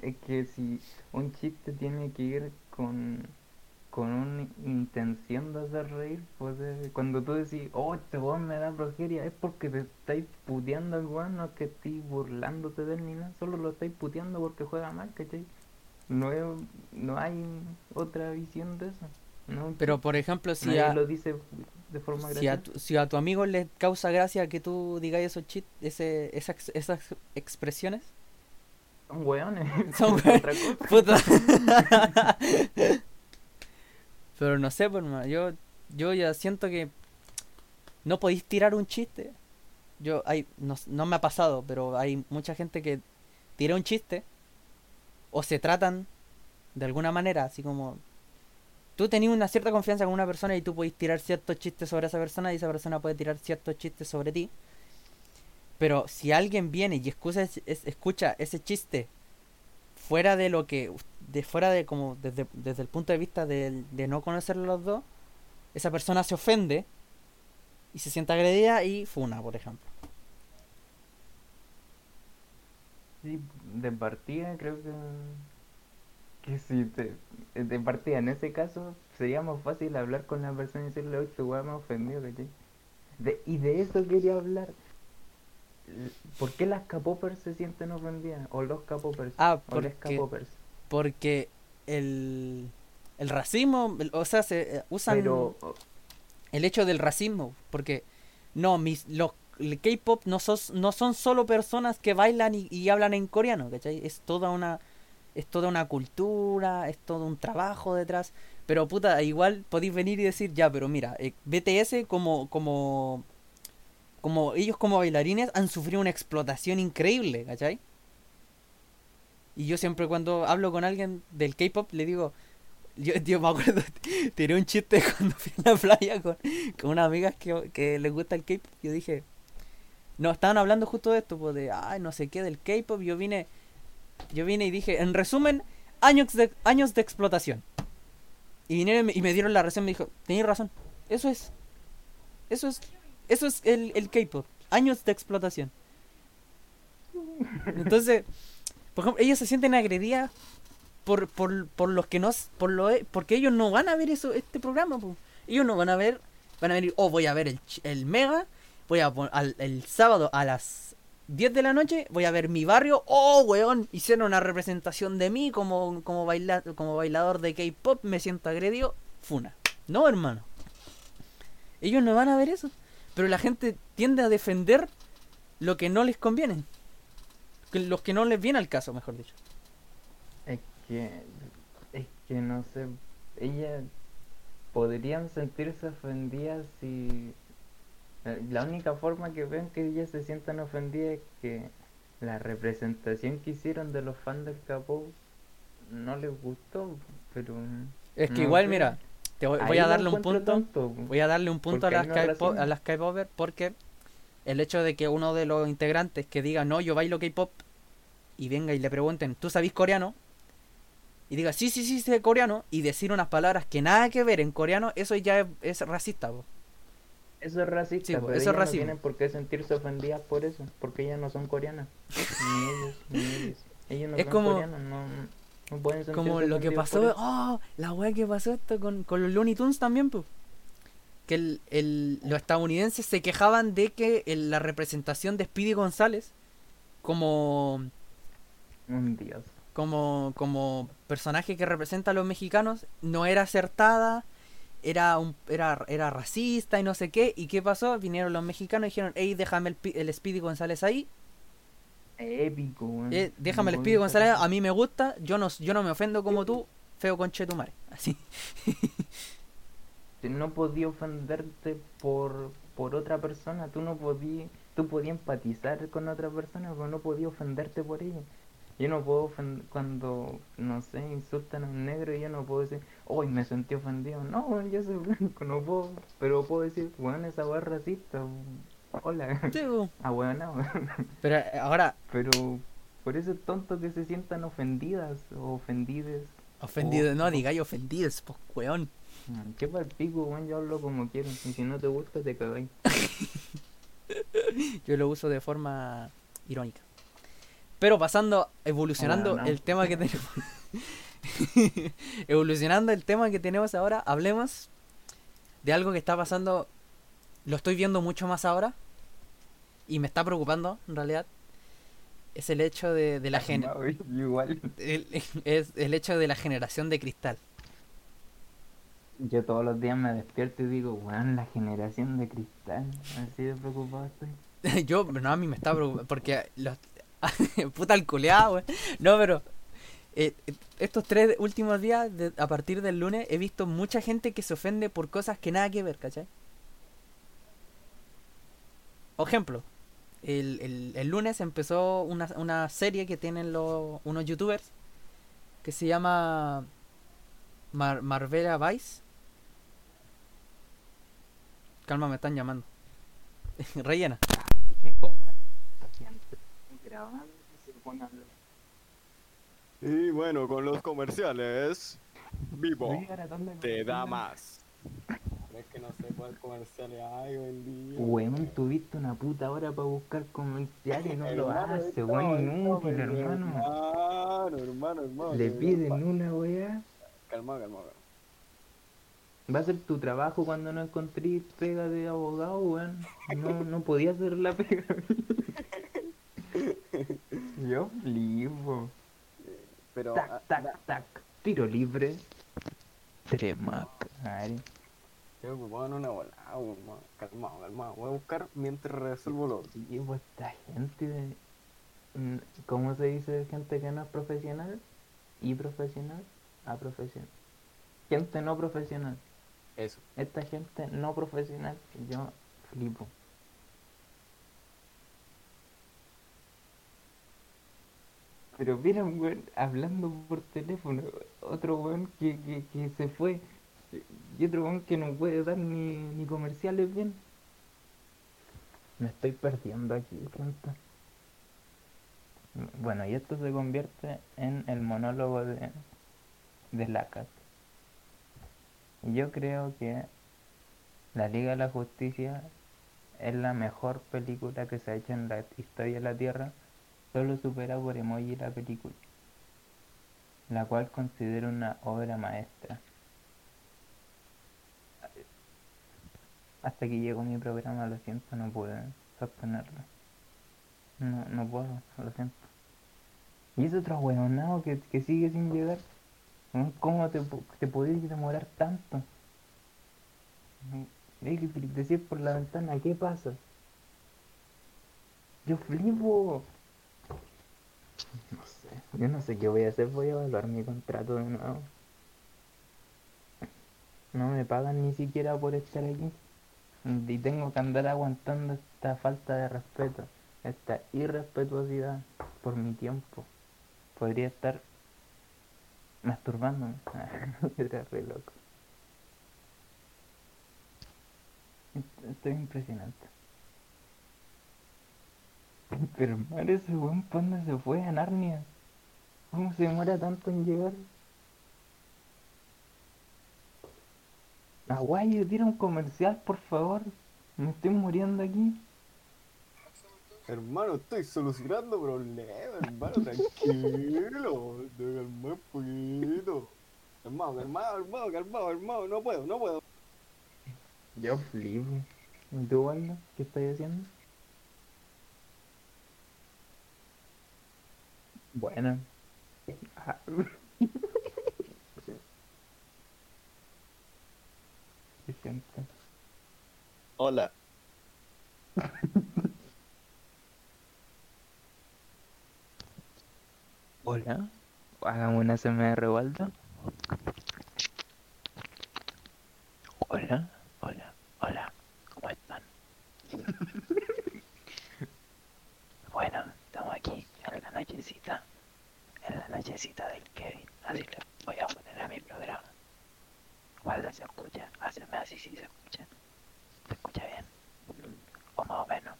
S1: Es que si un chiste tiene que ir con, con una intención de hacer reír, pues eh, cuando tú decís, oh, este weón me da progeria, es porque te estáis puteando al weón, no es que estés burlándote de él ni nada, solo lo estáis puteando porque juega mal, ¿cachai? No, es- no hay otra visión de eso. No,
S2: Pero por ejemplo, si a,
S1: lo dice de forma
S2: si a, tu, si a tu amigo le causa gracia que tú digas esos chit, ese, esas, esas expresiones,
S1: Son weones.
S2: Son (laughs)
S1: es otra cosa.
S2: puta. (laughs) Pero no sé, pues, yo, yo ya siento que no podéis tirar un chiste. Yo, hay, no, no me ha pasado, pero hay mucha gente que tira un chiste o se tratan de alguna manera, así como tú tenías una cierta confianza con una persona y tú podéis tirar ciertos chistes sobre esa persona y esa persona puede tirar ciertos chistes sobre ti. Pero si alguien viene y escucha, es- es- escucha ese chiste fuera de lo que de fuera de como desde, desde el punto de vista de, de no conocer los dos esa persona se ofende y se siente agredida y funa por ejemplo
S1: Sí, de partida creo que que si te de partida en ese caso sería más fácil hablar con la persona y decirle oye weón me ofendió ¿cachai? De, y de eso quería hablar ¿por qué las capopers se sienten ofendidas? o los capopers
S2: Ah,
S1: o les
S2: porque-
S1: capopers
S2: porque el el racismo el- o sea se eh, usan
S1: pero
S2: el hecho del racismo porque no mis los el K-pop no son no son solo personas que bailan y, y hablan en coreano ¿cachai? es toda una es toda una cultura es todo un trabajo detrás pero puta igual podéis venir y decir ya pero mira eh, BTS como como como ellos como bailarines han sufrido una explotación increíble ¿cachai? Y yo siempre cuando hablo con alguien del K-pop le digo yo, (laughs) yo me acuerdo, (laughs) tiré un chiste (laughs) cuando fui a la playa con, con unas amigas que, que les gusta el K-pop. Yo dije, no, estaban hablando justo de esto, pues de, ay, no sé qué, del K-pop. Yo vine, yo vine y dije, en resumen, años de, años de explotación. Y vinieron y me dieron la razón, me dijo, tenías razón, eso es, eso es, eso es el, el K-pop, años de explotación. Entonces, por ejemplo, ellos se sienten agredidas por, por, por los que no por lo e- porque ellos no van a ver eso este programa po. ellos no van a ver van a venir oh voy a ver el, el mega voy a al, el sábado a las 10 de la noche voy a ver mi barrio oh weón hicieron una representación de mí como como baila, como bailador de K-pop me siento agredido funa no hermano. Ellos no van a ver eso pero la gente tiende a defender lo que no les conviene que los que no les viene al caso mejor dicho
S1: Es que, es que no sé, ellas podrían sentirse ofendidas si eh, la única forma que ven que ellas se sientan ofendidas es que la representación que hicieron de los fans del K-pop no les gustó, pero
S2: Es que
S1: no sé.
S2: mira, te voy, a darle un punto.
S1: tonto,
S2: Voy a darle un punto a las, a las K-popers porque el hecho de que uno de los integrantes que diga no, yo bailo K-pop y venga y le pregunten, ¿tú sabes coreano? Y diga, sí, sí, sí, sé coreano y decir unas palabras que nada que ver en coreano, eso ya es, es racista. po.
S1: Eso es racista,
S2: Sí,
S1: pero
S2: eso es
S1: ellas no tienen por qué sentirse ofendidas por eso, porque ellas no son coreanas, (laughs) ni ellos, ni ellos. Ellos no
S2: Es
S1: son
S2: como-
S1: coreanos, no, no pueden sentirse
S2: Como lo que pasó, oh, la wea que pasó esto con, con los Looney Tunes también, pues. Que el, el- los estadounidenses se quejaban de que el- la representación de Speedy González como
S1: Un dios.
S2: como, como personaje que representa a los mexicanos no era acertada, era, un, era, era racista y no sé qué. ¿Y qué pasó? Vinieron los mexicanos y dijeron, hey, déjame el, el Speedy González ahí.
S1: Épico,
S2: eh, déjame el Speedy González, a mí me gusta, yo no, yo no me ofendo como tú, feo conchetumare. Así.
S1: No podías ofenderte por, por otra persona, tú no podías, tú podías empatizar con otra persona, pero no podías ofenderte por ella. Yo no puedo ofender, cuando, no sé, insultan a un negro, yo no puedo decir, hoy me sentí ofendido. No, weón, yo soy blanco, no puedo, pero puedo decir, bueno, esa weá es racista. Hola,
S2: Sí, (laughs)
S1: ah, weón, no.
S2: Pero eh, ahora,
S1: Pero por eso es tonto que se sientan ofendidas o ofendides.
S2: ofendido,
S1: Oh,
S2: no digáis ofendidos, pues, weón.
S1: Mm, Qué pico, weón, yo hablo como quiero. Y si no te gusta, te cagáis. (laughs)
S2: Yo lo uso de forma irónica. Pero pasando, evolucionando
S1: Bueno, no.
S2: el tema que tenemos. (laughs) evolucionando el tema que tenemos ahora, hablemos de algo que está pasando, lo estoy viendo mucho más ahora y me está preocupando en realidad. Es el hecho de, de la gen
S1: No, igual.
S2: el, es el hecho de la generación de cristal.
S1: Yo todos los días me despierto y digo, weón, la generación de cristal. Así de preocupado estoy. (laughs)
S2: Yo, no, a mí me está preocupando porque los (laughs) puta el culeado, güey. No, pero eh, estos tres últimos días, a partir del lunes, he visto mucha gente que se ofende por cosas que nada que ver, ¿cachai? Por ejemplo, el, el, el lunes empezó una, una serie que tienen los, unos youtubers que se llama Mar Marvela Vice. Calma, me están llamando. (laughs) Rellena.
S1: Y se pone a hablar.
S4: Y bueno, con los comerciales, Vivo
S1: Oye, ahora, ¿dónde
S4: te da
S1: comercial?
S4: más.
S3: Es que no sé cuál comerciales hay hoy en día.
S1: Weón, tuviste una puta hora para buscar comerciales y no (laughs) lo hace, weón, inútil, hermano.
S3: Hermano, hermano, hermano.
S1: Le
S3: de
S1: piden una weá.
S3: Calma, calma, calma.
S1: Va a ser tu trabajo cuando no encontré pega de abogado, weón. No, no podía hacer la pega. (laughs) Yo flipo.
S3: Pero.
S1: Tac,
S3: ah,
S1: tac,
S3: da-
S1: tac. Tiro libre. Trema. Madre.
S3: Estoy ocupado en una bola. Calmado, calmado, calmado. Voy a buscar mientras resuelvo lo otro.
S1: Y pues esta gente de... mm, ¿Cómo se dice gente que no es profesional? ¿Y profesional? A profesional. Gente no profesional.
S3: Eso.
S1: Esta gente no profesional, yo flipo. Pero miren, weón, hablando por teléfono, otro weón que, que, que se fue y otro weón que no puede dar ni, ni comerciales bien. Me estoy perdiendo aquí, gente. Bueno, y esto se convierte en el monólogo de, de Lacat. Yo creo que La Liga de la Justicia es la mejor película que se ha hecho en la historia de la Tierra, solo supera por emoji la película, la cual considero una obra maestra. Hasta que llegó mi programa, lo siento, no pude sostenerlo. No, no puedo, lo siento. Y es otro huevonao que, que sigue sin llegar. ¿Cómo te, te podéis demorar tanto? Hay que decir por la ventana, ¿qué pasa? Yo flipo. No sé, yo no sé qué voy a hacer, voy a evaluar mi contrato de nuevo. No me pagan ni siquiera por estar aquí. Y tengo que andar aguantando esta falta de respeto, esta irrespetuosidad por mi tiempo. Podría estar masturbándome. (laughs) Era re loco. Est- Estoy impresionante. Pero hermano, ese weón, ¿pa' dónde se fue? A Narnia. ¿Cómo se demora tanto en llegar? Aguayo, tira un comercial, por favor. Me estoy muriendo aquí.
S3: Hermano, estoy solucionando problemas, hermano, tranquilo. Te calma un poquito. Calmado, calmado, calmado, calmado, calmado. No puedo, no puedo.
S1: Yo flipo. ¿Y tú, Waldo? ¿Qué estás haciendo? Bueno. Ah.
S4: Hola.
S1: Hola. Hagamos una CMR, Waldo. Hola, hola, hola. ¿Cómo están? bueno, estamos aquí en la nochecita. En la nochecita del Kevin. Así le voy a poner a mi programa. Waldo se escucha. Haceme así si se escucha. ¿Se escucha bien? O más o menos.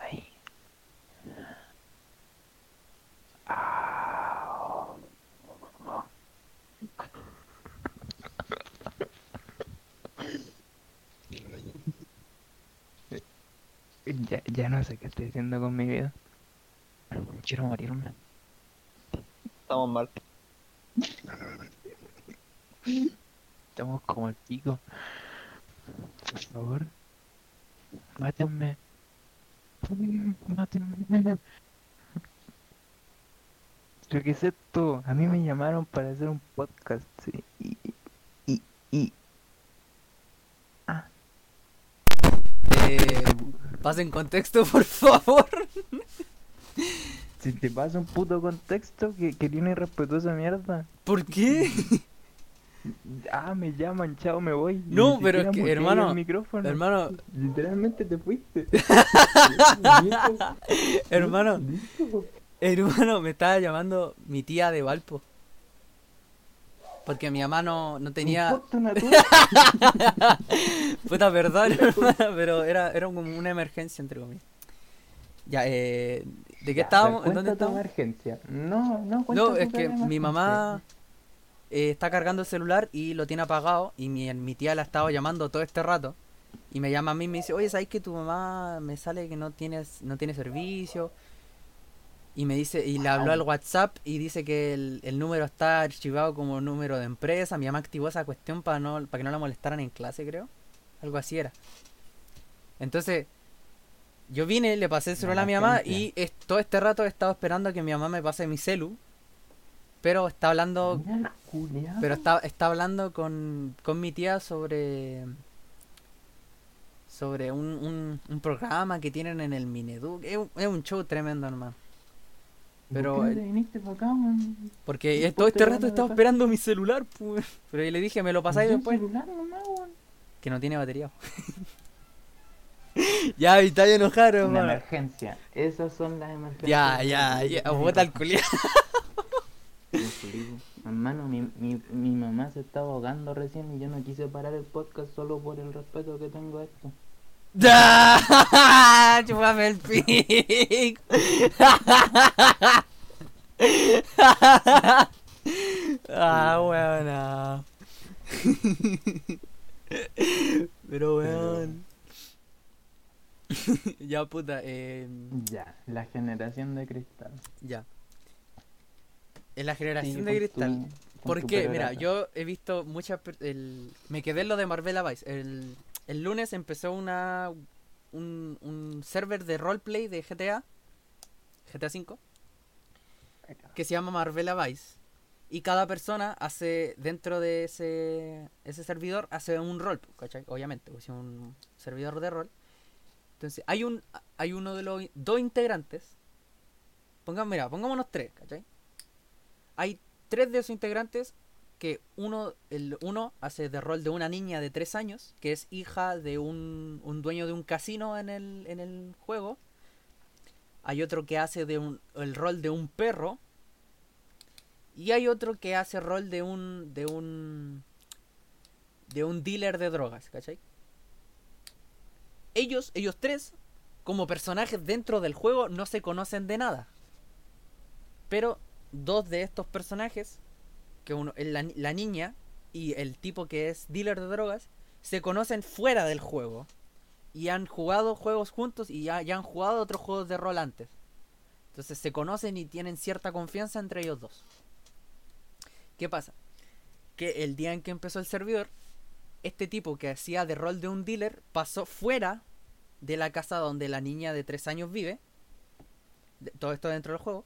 S1: Ahí. Ya, ya no sé qué estoy haciendo con mi vida. Quiero morirme.
S4: Estamos mal.
S1: Estamos como el pico. Por favor. Mátenme. Mátenme. Lo que es esto, a mí me llamaron para hacer un podcast sí, y, y, y
S2: Eh, pasen contexto, por favor.
S1: Si te pasa un puto contexto que, que tiene irrespetuosa mierda.
S2: ¿Por qué? (laughs)
S1: Ah, me llaman, chao, me voy.
S2: No, pero es que, hermano. Hermano,
S1: Literalmente te fuiste. (laughs)
S2: hermano, hermano, me estaba llamando mi tía de Valpo. Porque mi mamá no, no tenía... (laughs) Puta, perdón, hermano, pero era, era como una emergencia, entre comillas. Ya, eh, ¿de qué
S1: Ya,
S2: estábamos? ¿En dónde estábamos?
S1: emergencia. No, no,
S2: No, es que mi mamá eh, está cargando el celular y lo tiene apagado y mi, mi tía la estaba llamando todo este rato y me llama a mí y me dice, oye, ¿sabes que tu mamá me sale que no tienes no tiene servicio? Y me dice, y le habló al WhatsApp y dice que el, el número está archivado como número de empresa. Mi mamá activó esa cuestión para no para que no la molestaran en clase, creo. Algo así era. Entonces, yo vine, le pasé el celular a mi mamá y es- todo este rato he estado esperando a que mi mamá me pase mi celu. Pero está hablando pero está, está hablando con, con mi tía sobre sobre un, un, un programa que tienen en el Mineduc. Es, un- es un show tremendo, hermano. pero
S1: ¿Por qué viniste para acá, man?
S2: Porque todo este rato estaba esperando mi celular, pues. (laughs) Pero yo le dije, me lo pasáis después.
S1: celular.
S2: Que no tiene batería. (laughs) (laughs) ya, y está enojado,
S1: Una emergencia. Esas son las emergencias.
S2: Ya, ya, ya. Bota el culiao.
S1: Hermano, mi, mi, mi mamá se estaba ahogando recién y yo no quise parar el podcast solo por el respeto que tengo a esto.
S2: ¡Ya! (laughs) ¡Chúpame el pico! (laughs) ah, weón. Pero weón. (laughs) ya puta, eh,
S1: Ya, la generación de cristal.
S2: ya. En la generación de cristal.
S1: tu- con
S2: ¿Por
S1: tu
S2: qué? Mira, yo he visto muchas... El... Me quedé en lo de Marvel Vice. El, el lunes empezó una un, un server de roleplay de GTA, GTA V, que se llama Marvel Vice. Y cada persona hace, dentro de ese, ese servidor, hace un rol, ¿cachai? Obviamente, pues, es un servidor de rol. Entonces, hay un hay uno de los dos integrantes. Pongan, mira, pongámonos tres, ¿cachai? Hay tres de esos integrantes que uno, el uno hace de rol de una niña de tres años, que es hija de un, un dueño de un casino en el, en el juego. Hay otro que hace de un, el rol de un perro. Y hay otro que hace rol de un. de un. de un dealer de drogas, ¿cachai? Ellos, ellos tres, como personajes dentro del juego, no se conocen de nada. Pero dos de estos personajes, que uno, la, la niña y el tipo que es dealer de drogas, se conocen fuera del juego. Y han jugado juegos juntos y ya, ya han jugado otros juegos de rol antes. Entonces se conocen y tienen cierta confianza entre ellos dos. ¿Qué pasa? Que el día en que empezó el servidor, este tipo que hacía de rol de un dealer pasó fuera de la casa donde la niña de 3 años vive. todo esto dentro del juego.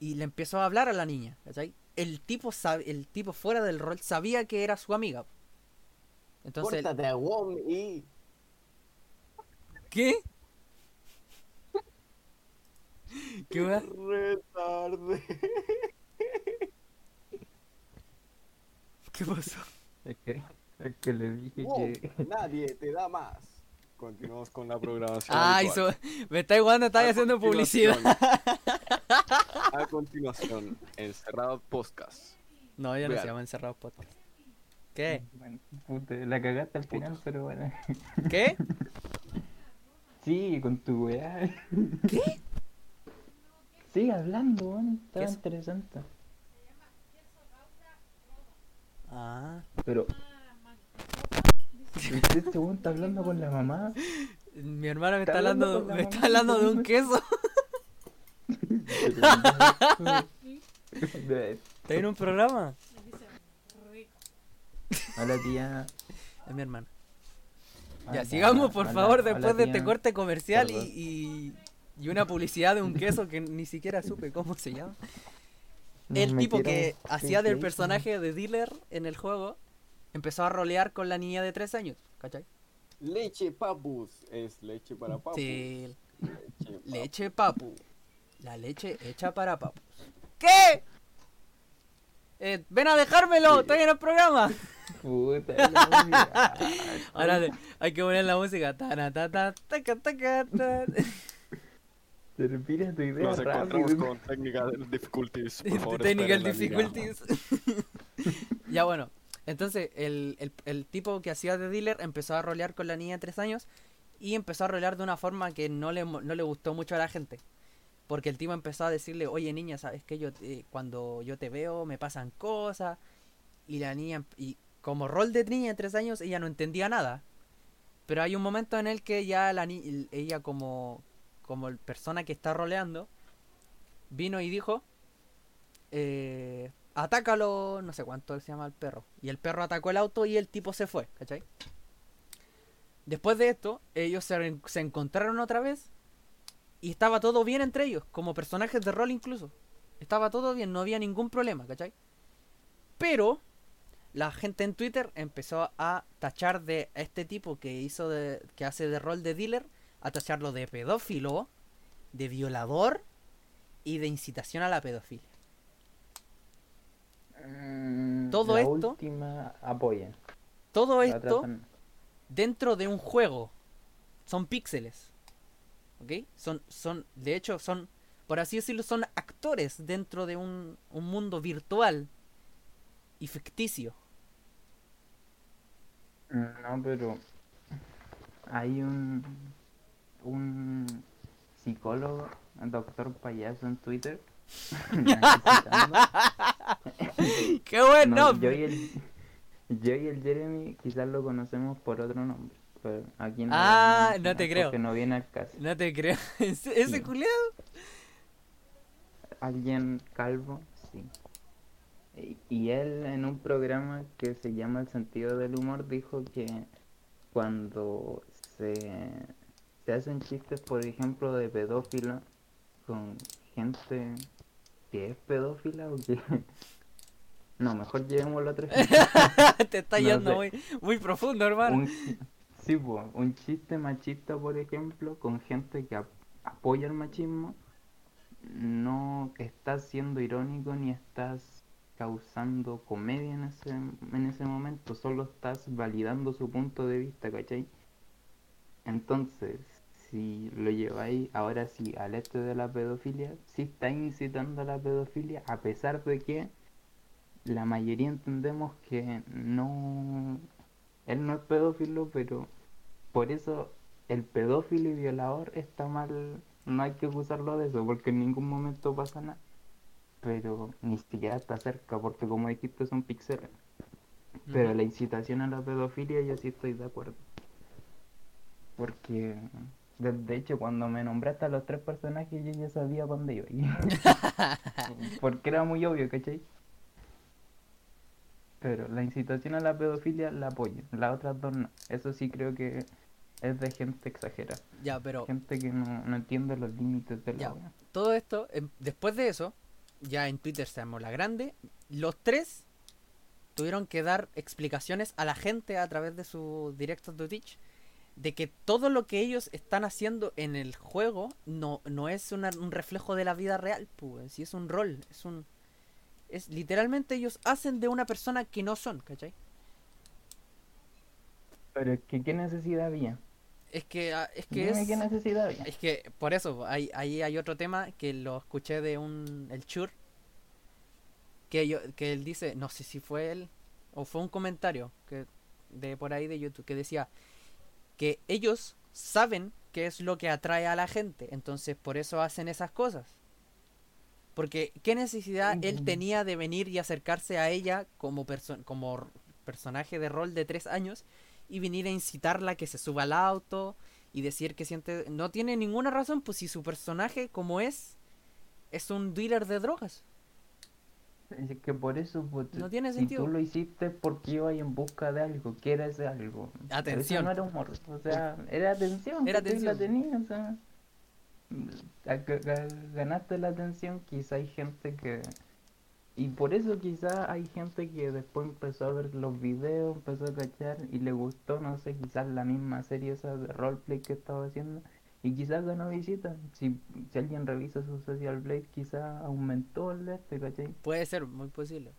S2: Y le empezó a hablar a la niña, ¿cachai? El tipo, sab- el tipo fuera del rol sabía que era su amiga. Entonces,
S3: Córtate a Wom y.
S2: ¿qué? (laughs) ¿Qué wea?
S3: Retarde.
S2: ¿Qué pasó?
S1: Es que, es que le dije
S3: Wom,
S1: que.
S3: nadie te da más. Continuamos con la programación.
S2: Ay,
S3: habitual.
S2: so- me está igualando, está
S3: A
S2: haciendo
S3: continuación-
S2: publicidad.
S3: A continuación, Encerrado Podcast.
S2: No, ya no se llama Encerrados Podcast. ¿Qué?
S1: Bueno, puta, la cagaste al final, pero bueno.
S2: ¿Qué? (laughs)
S1: Sigue con tu weá. ¿Qué? Sigue hablando, weón. Estaba interesante.
S2: Ah.
S1: Pero. ¿Viste (laughs) este weón está hablando con la mamá?
S2: Mi hermana me
S1: Está
S2: está
S1: hablando
S2: me está hablando de un queso. (laughs) ¿Está en un programa?
S1: Hola tía.
S2: Es mi hermano.
S1: Hola,
S2: Ya, sigamos por
S1: hola,
S2: favor
S1: hola,
S2: después de este corte comercial y, y una publicidad de un queso que ni siquiera supe cómo se llama.
S1: Nos
S2: El tipo que hacía del personaje de dealer en el juego empezó a rolear con la niña de 3 años, ¿cachai?
S3: Leche papus. Es leche para papus.
S2: Sí,
S3: Leche (laughs) papus.
S2: leche papu. La leche hecha para papus. ¿Qué? Eh, ven a dejármelo, estoy en el programa.
S1: Puta. (laughs)
S2: Ahora hay que poner la música.
S1: Termina tu idea
S4: Nos encontramos
S1: rápido.
S4: con technical difficulties. Por (laughs) favor,
S2: Technical difficulties. (laughs) ya bueno, entonces el, el, el tipo que hacía de dealer empezó a rolear con la niña de 3 años y empezó a rolear de una forma que no le, no le gustó mucho a la gente. Porque el tipo empezó a decirle, oye niña, sabes que yo te- cuando yo te veo me pasan cosas. Y la niña, y como rol de niña de 3 años, ella no entendía nada. Pero hay un momento en el que ya la ni- ella como, como persona que está roleando, vino y dijo, eh, atácalo, no sé cuánto se llama el perro. Y el perro atacó el auto y el tipo se fue, ¿cachai? Después de esto, ellos se, encontraron otra vez y estaba todo bien entre ellos, como personajes de rol incluso. Estaba todo bien, no había ningún problema, ¿cachai? Pero la gente en Twitter empezó a tachar de este tipo que hizo de, que hace de rol de dealer, a tacharlo de pedófilo, de violador y de incitación a la pedofilia.
S1: Mm,
S2: Todo
S1: la
S2: esto-
S1: última apoya.
S2: Todo
S1: la
S2: esto dentro de un juego. Son píxeles. ¿Ok? Son, son, de hecho, son, por así decirlo, son actores dentro de un, un mundo virtual y ficticio.
S1: No, pero hay un un psicólogo, un doctor payaso en Twitter. (laughs) (laughs)
S2: ¡Qué buen
S1: No,
S2: nombre!
S1: yo y el yo y el Jeremy quizás lo conocemos por otro nombre. Pero aquí no
S2: Ah, no te creo.
S1: Porque no viene al caso.
S2: No te creo. (laughs) ¿Ese, ese
S1: Sí.
S2: culiao?
S1: Alguien calvo, sí. Y él en un programa que se llama El sentido del humor dijo que cuando se, se hacen chistes, por ejemplo, de pedófilo con gente que es pedófila o que... (laughs) No, mejor llevémoslo a otro. (laughs)
S2: Te está
S1: No
S2: yendo
S1: sé.
S2: muy, muy profundo, hermano.
S1: un, sí, po, un chiste machista, por ejemplo, con gente que ap- apoya el machismo, no estás siendo irónico ni estás causando comedia en ese, en ese momento, solo estás validando su punto de vista, ¿cachai? Entonces, si lo lleváis ahora sí al este de la pedofilia, sí está incitando a la pedofilia, a pesar de que la mayoría entendemos que no él no es pedófilo, pero por eso el pedófilo y violador está mal, no hay que acusarlo de eso, porque en ningún momento pasa nada. Pero ni siquiera está cerca, porque como dijiste son píxeles. Pero la incitación a la pedofilia yo sí estoy de acuerdo. Porque, de, de hecho, cuando me nombraste a los tres personajes yo ya sabía dónde iba. (laughs) porque era muy obvio, ¿cachai? Pero la incitación a la pedofilia la apoyo, las otras dos no. Eso sí creo que es de gente exagerada.
S2: Ya, pero
S1: Gente que no, no entiende los límites de la
S2: Ya.
S1: wea.
S2: todo esto, em, después de eso, ya en Twitter se armó la grande. Los tres tuvieron que dar explicaciones a la gente a través de sus directos de Twitch de que todo lo que ellos están haciendo en el juego no, no es una- un reflejo de la vida real, pues, si es un rol, es un es literalmente ellos hacen de una persona que no son, ¿cachai?
S1: Pero es que, ¿qué necesidad había?
S2: Es que ah, es que
S1: Dime
S2: es
S1: ¿Qué necesidad había?
S2: Es que por eso, ahí, ahí hay otro tema que lo escuché de un el Chur que yo que él dice, no sé si fue él o fue un comentario que de por ahí de YouTube que decía que ellos saben qué es lo que atrae a la gente, entonces por eso hacen esas cosas. Porque qué necesidad él tenía de venir y acercarse a ella como perso- como personaje de rol de tres años y venir a incitarla a que se suba al auto y decir que siente no tiene ninguna razón pues si su personaje como es es un dealer de drogas
S1: Es que por eso, pues,
S2: No tiene
S1: si
S2: sentido.
S1: tú lo hiciste porque ibas en busca de algo, que era ese algo.
S2: Atención.
S1: Eso no era humor, o sea, era atención.
S2: Era
S1: ¿cachai? La
S2: atención.
S1: tenías, o sea. ga- Ganaste la atención, quizá hay gente que... Y por eso quizá hay gente que después empezó a ver los videos, empezó a cachar y le gustó, no sé, quizás la misma serie esa de roleplay que estaba haciendo. Y quizás ganó visita. Si, si alguien revisa su social blade, quizás aumentó el de este, ¿cachai?
S2: Puede ser, muy posible.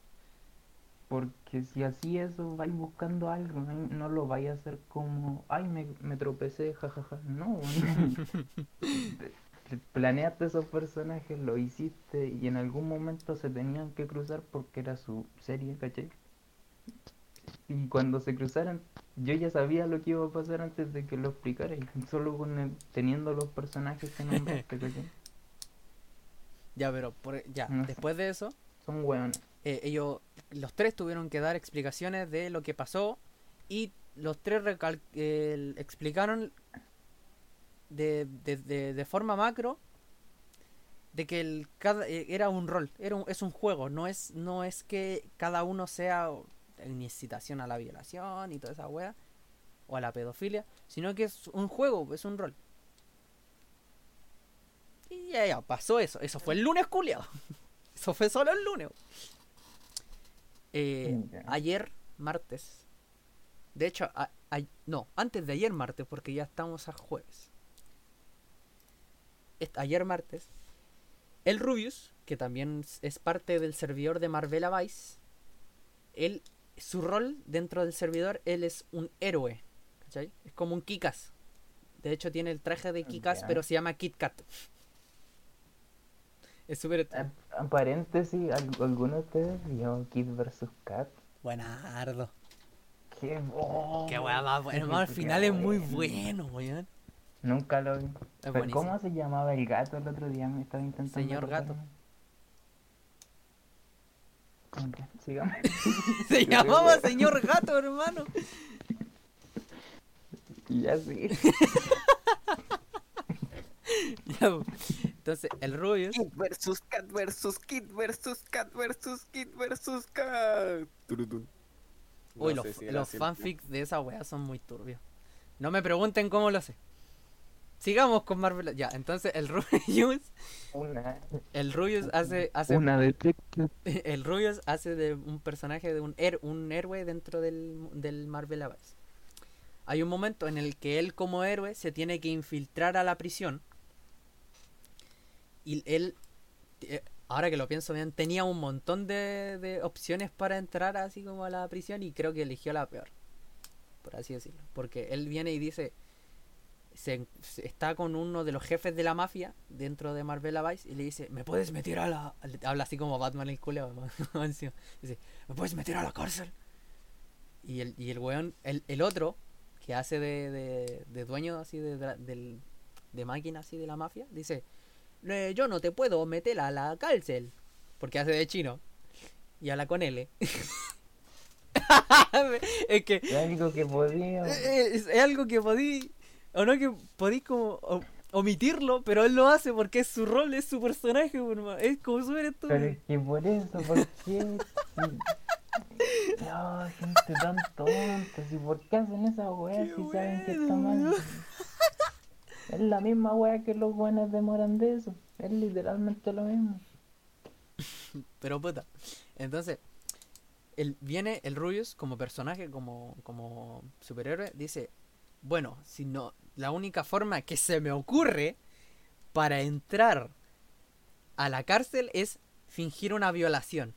S1: Porque si así eso, vais buscando algo, no, no lo vais a hacer como, ay, me, me tropecé, jajaja. No, (laughs) Te- planeaste esos personajes, lo hiciste y en algún momento se tenían que cruzar porque era su serie, ¿cachai? Y cuando se cruzaran, yo ya sabía lo que iba a pasar antes de que lo explicara, solo con el- teniendo los personajes que nombraste. (laughs)
S2: Ya, pero por, ya,
S1: No sé.
S2: después de eso,
S1: Son hueones.
S2: eh, ellos, los tres tuvieron que dar explicaciones de lo que pasó y los tres recal- eh, explicaron de, de, de, de forma macro de que el, cada, eh, era un rol, era un- es un juego, no es, no es que cada uno sea una incitación a la violación y toda esa wea o a la pedofilia, sino que es un juego, es un rol. Y ya, ya, pasó eso. Eso fue el lunes, culiao. (laughs) Eso fue solo el lunes. Eh, ayer, martes. De hecho, a- a- no, antes de ayer martes, porque ya estamos a jueves. Ayer martes, el Rubius, que también es parte del servidor de Marvel Vice, él, su rol dentro del servidor, él es un héroe. ¿cachai? Es como un Kikas. De hecho, tiene el traje de Kikas, pero se llama Kit Kat. Es súper.
S1: Paréntesis, ¿al- ¿alguno de ustedes vio Kid vs. Kat?
S2: Buenardo.
S1: Qué bueno.
S2: Qué weá más bueno. hermano, Al final es muy bueno, weón.
S1: Nunca lo vi.
S2: Es
S1: Pero. ¿Cómo se llamaba el gato el otro día? Me estaba intentando.
S2: Señor gato.
S1: Sigamos. (laughs)
S2: Se llamaba señor gato, hermano. (laughs)
S1: ya sí. (laughs)
S2: Ya. Entonces, el Rubius.
S3: Kid versus Cat versus Kid versus Cat versus Kid versus Cat. No
S2: Uy, los, los fanfics de esa weá son muy turbios. No me pregunten cómo lo sé. Sigamos con Marvel. Ya, entonces el Rubius.
S1: Una,
S2: El Rubius hace. hace
S1: una detective. (laughs)
S2: el Rubius hace de un personaje de un, her- un héroe dentro del, del Marvel Avance. Hay un momento en el que él como héroe se tiene que infiltrar a la prisión. Y él, eh, ahora que lo pienso bien, tenía un montón de, de opciones para entrar así como a la prisión y creo que eligió la peor. Por así decirlo. Porque él viene y dice, se, se- está con uno de los jefes de la mafia dentro de Marvel Vice y le dice, ¿me puedes meter a la... Habla así como Batman el culeo. (laughs) dice, ¿me puedes meter a la cárcel? Y el, y el weón, el, el otro, que hace de, de, de dueño así de, de, de máquina así de la mafia, dice, "Eh, yo no te puedo meter a la cárcel. Porque hace de chino. Y habla con L. (laughs) es que
S1: Lo único que podía.
S2: es, es algo que podí o no que podí como o- omitirlo pero él lo hace porque es su rol es su personaje hermano. es como súper estúpido
S1: Pero es que por eso, ¿por qué? (laughs) No, gente tan tonta. Si ¿Por qué hacen esa weá si saben que está mal? Es la misma weá que los buenos demoran de eso. Es literalmente lo mismo. (laughs)
S2: pero puta entonces él viene el Rubius como personaje como como superhéroe dice bueno si no la única forma que se me ocurre para entrar a la cárcel es fingir una violación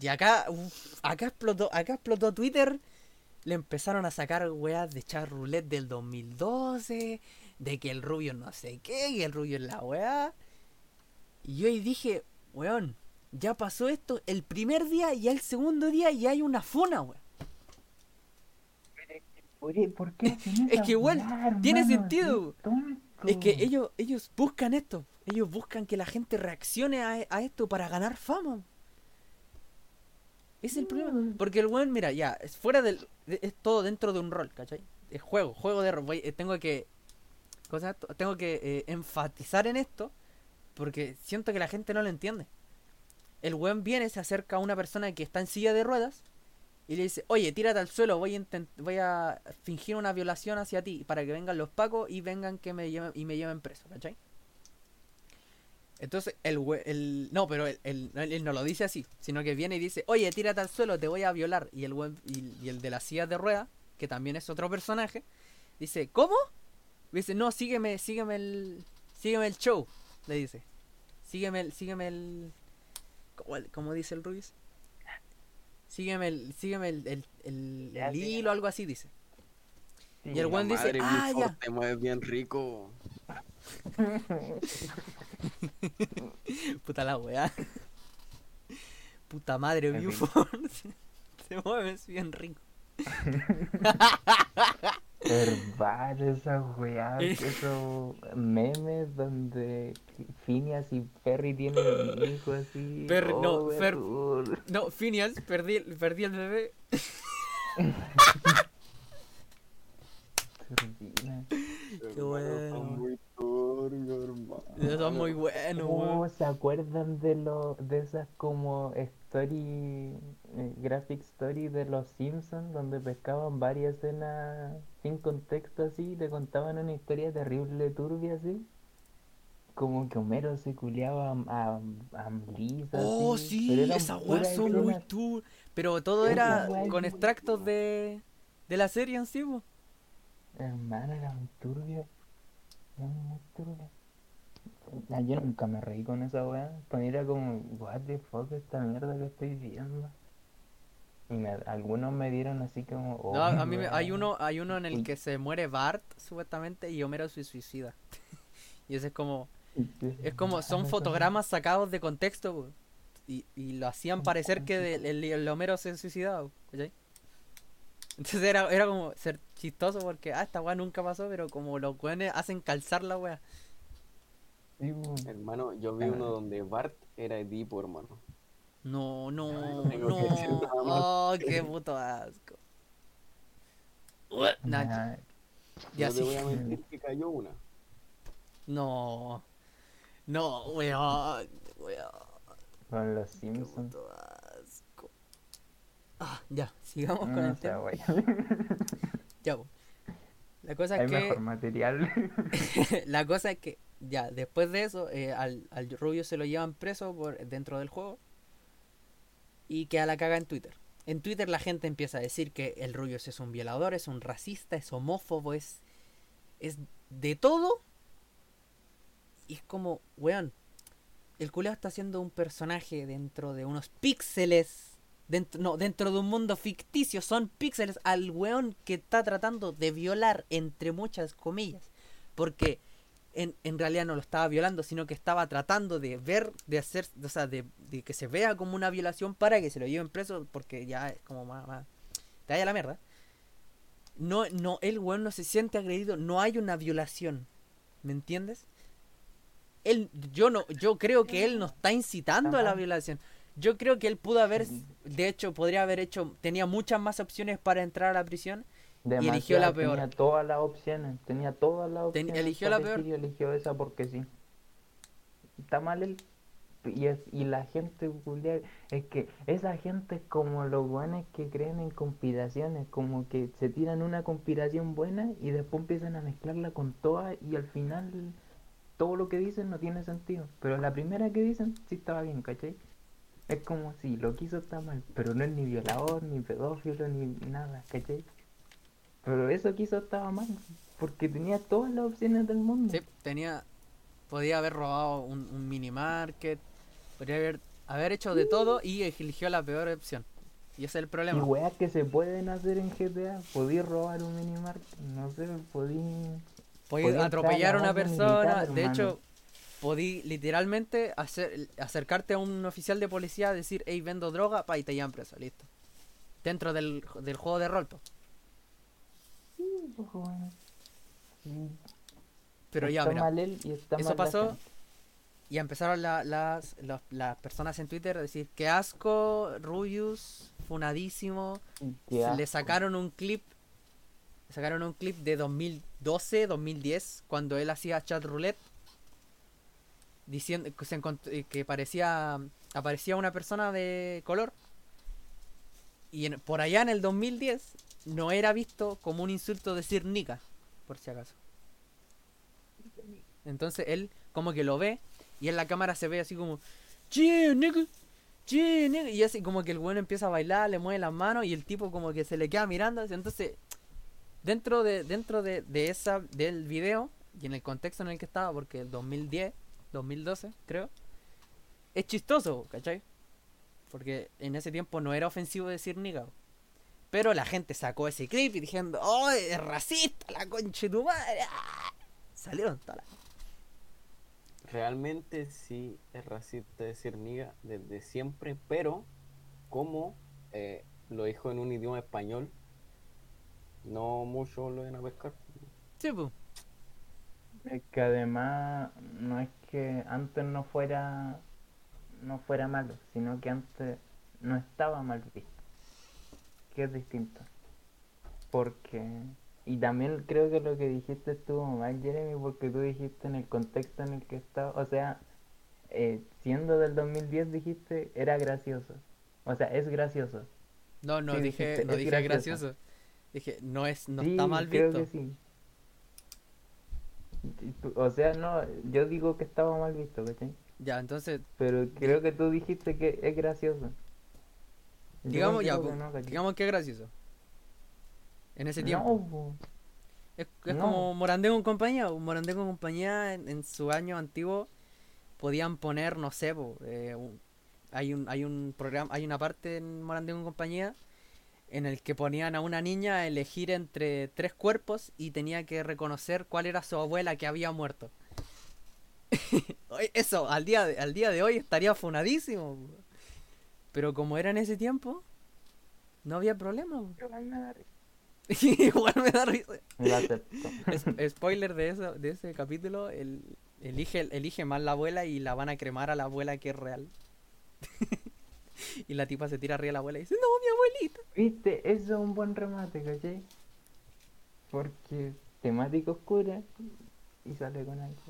S2: Y acá, uf, acá explotó, acá explotó Twitter. Le empezaron a sacar weas de char roulette del 2012. De que el rubio no sé qué, y el rubio es la wea. Y yo ahí dije, weón, ya pasó esto el primer día y el segundo día y hay una funa, weón.
S1: ¿Por, qué- por qué hacen
S2: Es que igual
S1: weá,
S2: tiene sentido. Es que ellos, ellos buscan esto. Ellos buscan que la gente reaccione a, a esto para ganar fama. Es el problema. Porque el weón, mira, ya, es fuera del. de- Es todo dentro de un rol, ¿cachai? Es juego, juego de rol. Voy- eh, tengo que. cosa? Tengo que eh, enfatizar en esto. porque siento que la gente no lo entiende. El weón viene, se acerca a una persona que está en silla de ruedas y le dice, oye, tírate al suelo, voy a, voy a fingir una violación hacia ti para que vengan los pacos y vengan que me lleven, y me lleven preso, ¿cachai? Entonces, el, No, pero él, no lo dice así, sino que viene y dice, oye, tírate al suelo, te voy a violar. Y el, y, y el de las sillas de ruedas, que también es otro personaje, dice, ¿cómo? Dice, no, sígueme, sígueme el... Sígueme el show, le dice. Sígueme el... Sígueme el... ¿Cómo, cómo dice el Ruiz? Sígueme el... Sígueme el, el, el- el hilo, algo así dice.
S1: Sí,
S2: Y el weón dice,
S3: madre,
S2: ah, ya.
S3: Te mueves bien rico. (laughs)
S2: Puta la weá. Puta madre. Buford. (laughs) Se mueves bien rico. (laughs)
S1: Verbal esa weá, (laughs) esos memes donde Phineas y Perry tienen un hijo así.
S2: Perry- no,
S1: oh,
S2: Fer-. No, Phineas, perdí, el- perdí el bebé. (laughs)
S1: Turbina.
S3: Hermano,
S2: bueno.
S3: Son muy turbio, hermano.
S2: Eso es muy bueno,
S1: Oh,
S2: weón.
S1: ¿Se acuerdan de lo, de esas como story, eh, graphic story de los Simpsons donde pescaban varias escenas sin contexto así y te contaban una historia terrible, turbia así? Como que Homero se culeaba a, a, a Lisa,
S2: Oh,
S1: así,
S2: sí,
S1: pero eran
S2: esa weá
S1: puras
S2: son muy tú. Pero todo era con extractos de, de la serie en sí.
S1: Hermano, era muy turbio. Muy. Ah, yo nunca me reí con esa weá. Pues era como, what the fuck, esta mierda que estoy viendo. Y me- algunos me dieron así como, oh,
S2: No, a mí me- hay uno, hay uno en el que se muere Bart, supuestamente, y Homero se suicida. (laughs) y ese es como, es como, son fotogramas sacados de contexto. Y, y lo hacían parecer que de- el, el Homero se suicidaba. Entonces era, era como ser chistoso porque, ah, esta weá nunca pasó, pero como los weones hacen calzar la weá.
S1: Sí.
S3: Hermano, yo vi uno donde Bart era Edipo, hermano.
S2: No, no,
S3: No decir.
S2: Oh, qué puto asco. (laughs) Nah, ya
S3: no te
S2: sí.
S3: voy a (laughs) mentir que cayó una.
S2: No. No, weón. Weón.
S1: con los
S2: Qué
S1: Simpsons.
S2: Ah, ya, sigamos con
S1: No,
S2: el tema. (laughs) Ya, po. La cosa
S1: Hay
S2: es
S1: mejor
S2: que.
S1: material. (laughs)
S2: la cosa es que. Ya, después de eso, eh, al, al Rubio se lo llevan preso por dentro del juego. Y queda la caga en Twitter. En Twitter la gente empieza a decir que el Rubio es un violador, es un racista, es homófobo, es. es de todo. Y es como, weón. El culeo está haciendo un personaje dentro de unos píxeles. Dentro, no, dentro de un mundo ficticio. Son píxeles al weón que está tratando de violar, entre muchas comillas. Porque en, en realidad no lo estaba violando, sino que estaba tratando de ver, de hacer, o sea, de, de que se vea como una violación para que se lo lleven preso, porque ya es como más, más te vaya la mierda. No, no, el weón no se siente agredido, no hay una violación, ¿me entiendes? Él, yo no, yo creo que él no está incitando a la violación. Yo creo que él pudo haber, de hecho, podría haber hecho, tenía muchas más opciones para entrar a la prisión eligió la peor.
S1: Tenía todas las opciones. Tenía todas las
S2: Ten-
S1: opciones.
S2: eligió la peor.
S1: Y eligió esa porque sí. Está mal él. Y, es, y la gente es que esa gente es como los buenos que creen en conspiraciones, como que se tiran una conspiración buena y después empiezan a mezclarla con todas y al final todo lo que dicen no tiene sentido. Pero la primera que dicen sí estaba bien, ¿cachai? Es como si lo que hizo está mal, pero no es ni violador, ni pedófilo, ni nada, ¿cachai? Pero eso que hizo estaba mal, porque tenía todas las opciones del mundo.
S2: Sí, tenía. Podía haber robado un, un mini market. Podría haber, haber hecho de todo y eligió la peor opción. Y ese es el
S1: Y
S2: problema.
S1: weas que se pueden hacer en GTA, podí robar un minimart, no sé, podí...
S2: Podí
S1: podía
S2: atropellar a una persona.
S1: militar,
S2: de
S1: hermano.
S2: hecho, podí literalmente hacer, acercarte a un oficial de policía, decir, hey, vendo droga, pa, y te llevan preso. Listo. Dentro del, del juego de rol.
S1: pues,
S2: Pero ya, mira.
S1: y
S2: eso pasó. Y empezaron la- las, los- las personas en Twitter a decir, qué asco, Rubius, funadísimo.
S1: Qué
S2: le sacaron un clip le sacaron un clip de 2012 2010 cuando él hacía chat roulette diciendo que, se eh, que parecía aparecía una persona de color y por allá en el 2010 no era visto como un insulto decir nica, por si acaso. Entonces él como que lo ve y en la cámara se ve así como "Che, nigga, nigga", y así como que el bueno empieza a bailar, le mueve las manos y el tipo como que se le queda mirando, entonces dentro de dentro de, de esa del video y en el contexto en el que estaba porque el 2010 2012 creo es chistoso ¿cachai? porque en ese tiempo no era ofensivo decir niga pero la gente sacó ese clip y diciendo ¡Oh, es racista la concha de tu madre! ¡Ah! salieron todas las-
S3: Realmente sí es racista decir niga desde siempre, pero como eh, lo dijo en un idioma español, no muchos lo ven a pescar.
S2: sí, pues.
S1: Es que además no es que antes no fuera no fuera malo, sino que antes no estaba mal visto. Que es distinto. Porque y también creo que lo que dijiste estuvo mal, Jeremy, porque tú dijiste en el contexto en el que estaba, o sea, eh, siendo del 2010 dijiste era gracioso. O sea, es gracioso.
S2: no no
S1: Sí,
S2: dije
S1: dijiste,
S2: no dije
S1: gracioso.
S2: gracioso dije no es no
S1: Sí,
S2: está mal
S1: creo
S2: visto
S1: que sí. O sea, no, yo digo que estaba mal visto, ¿cachai?
S2: ya entonces
S1: Pero creo que tú dijiste que es gracioso. Yo
S2: digamos ya
S1: que
S2: digamos que es gracioso en ese tiempo
S1: po.
S2: Es, es
S1: No.
S2: como Morandé con compañía. Morandé con compañía en, en su año antiguo podían poner, no sé, po, eh, un- hay un hay un programa, hay una parte en Morandé con compañía en el que ponían a una niña a elegir entre tres cuerpos y tenía que reconocer cuál era su abuela que había muerto. (laughs) Eso al día de, al día de hoy estaría funadísimo. Pero como era en ese tiempo, no había problema.
S1: Igual me da risa. (laughs)
S2: Igual me da risa.
S1: Lo acepto.
S2: Es- spoiler de, eso, de ese capítulo, el, elige, elige mal la abuela y la van a cremar a la abuela que es real. (laughs) (laughs) y la tipa se tira arriba de la abuela y dice, no, mi abuelita.
S1: Viste, eso es un buen remate, ¿cachai? Porque temática oscura y sale con algo.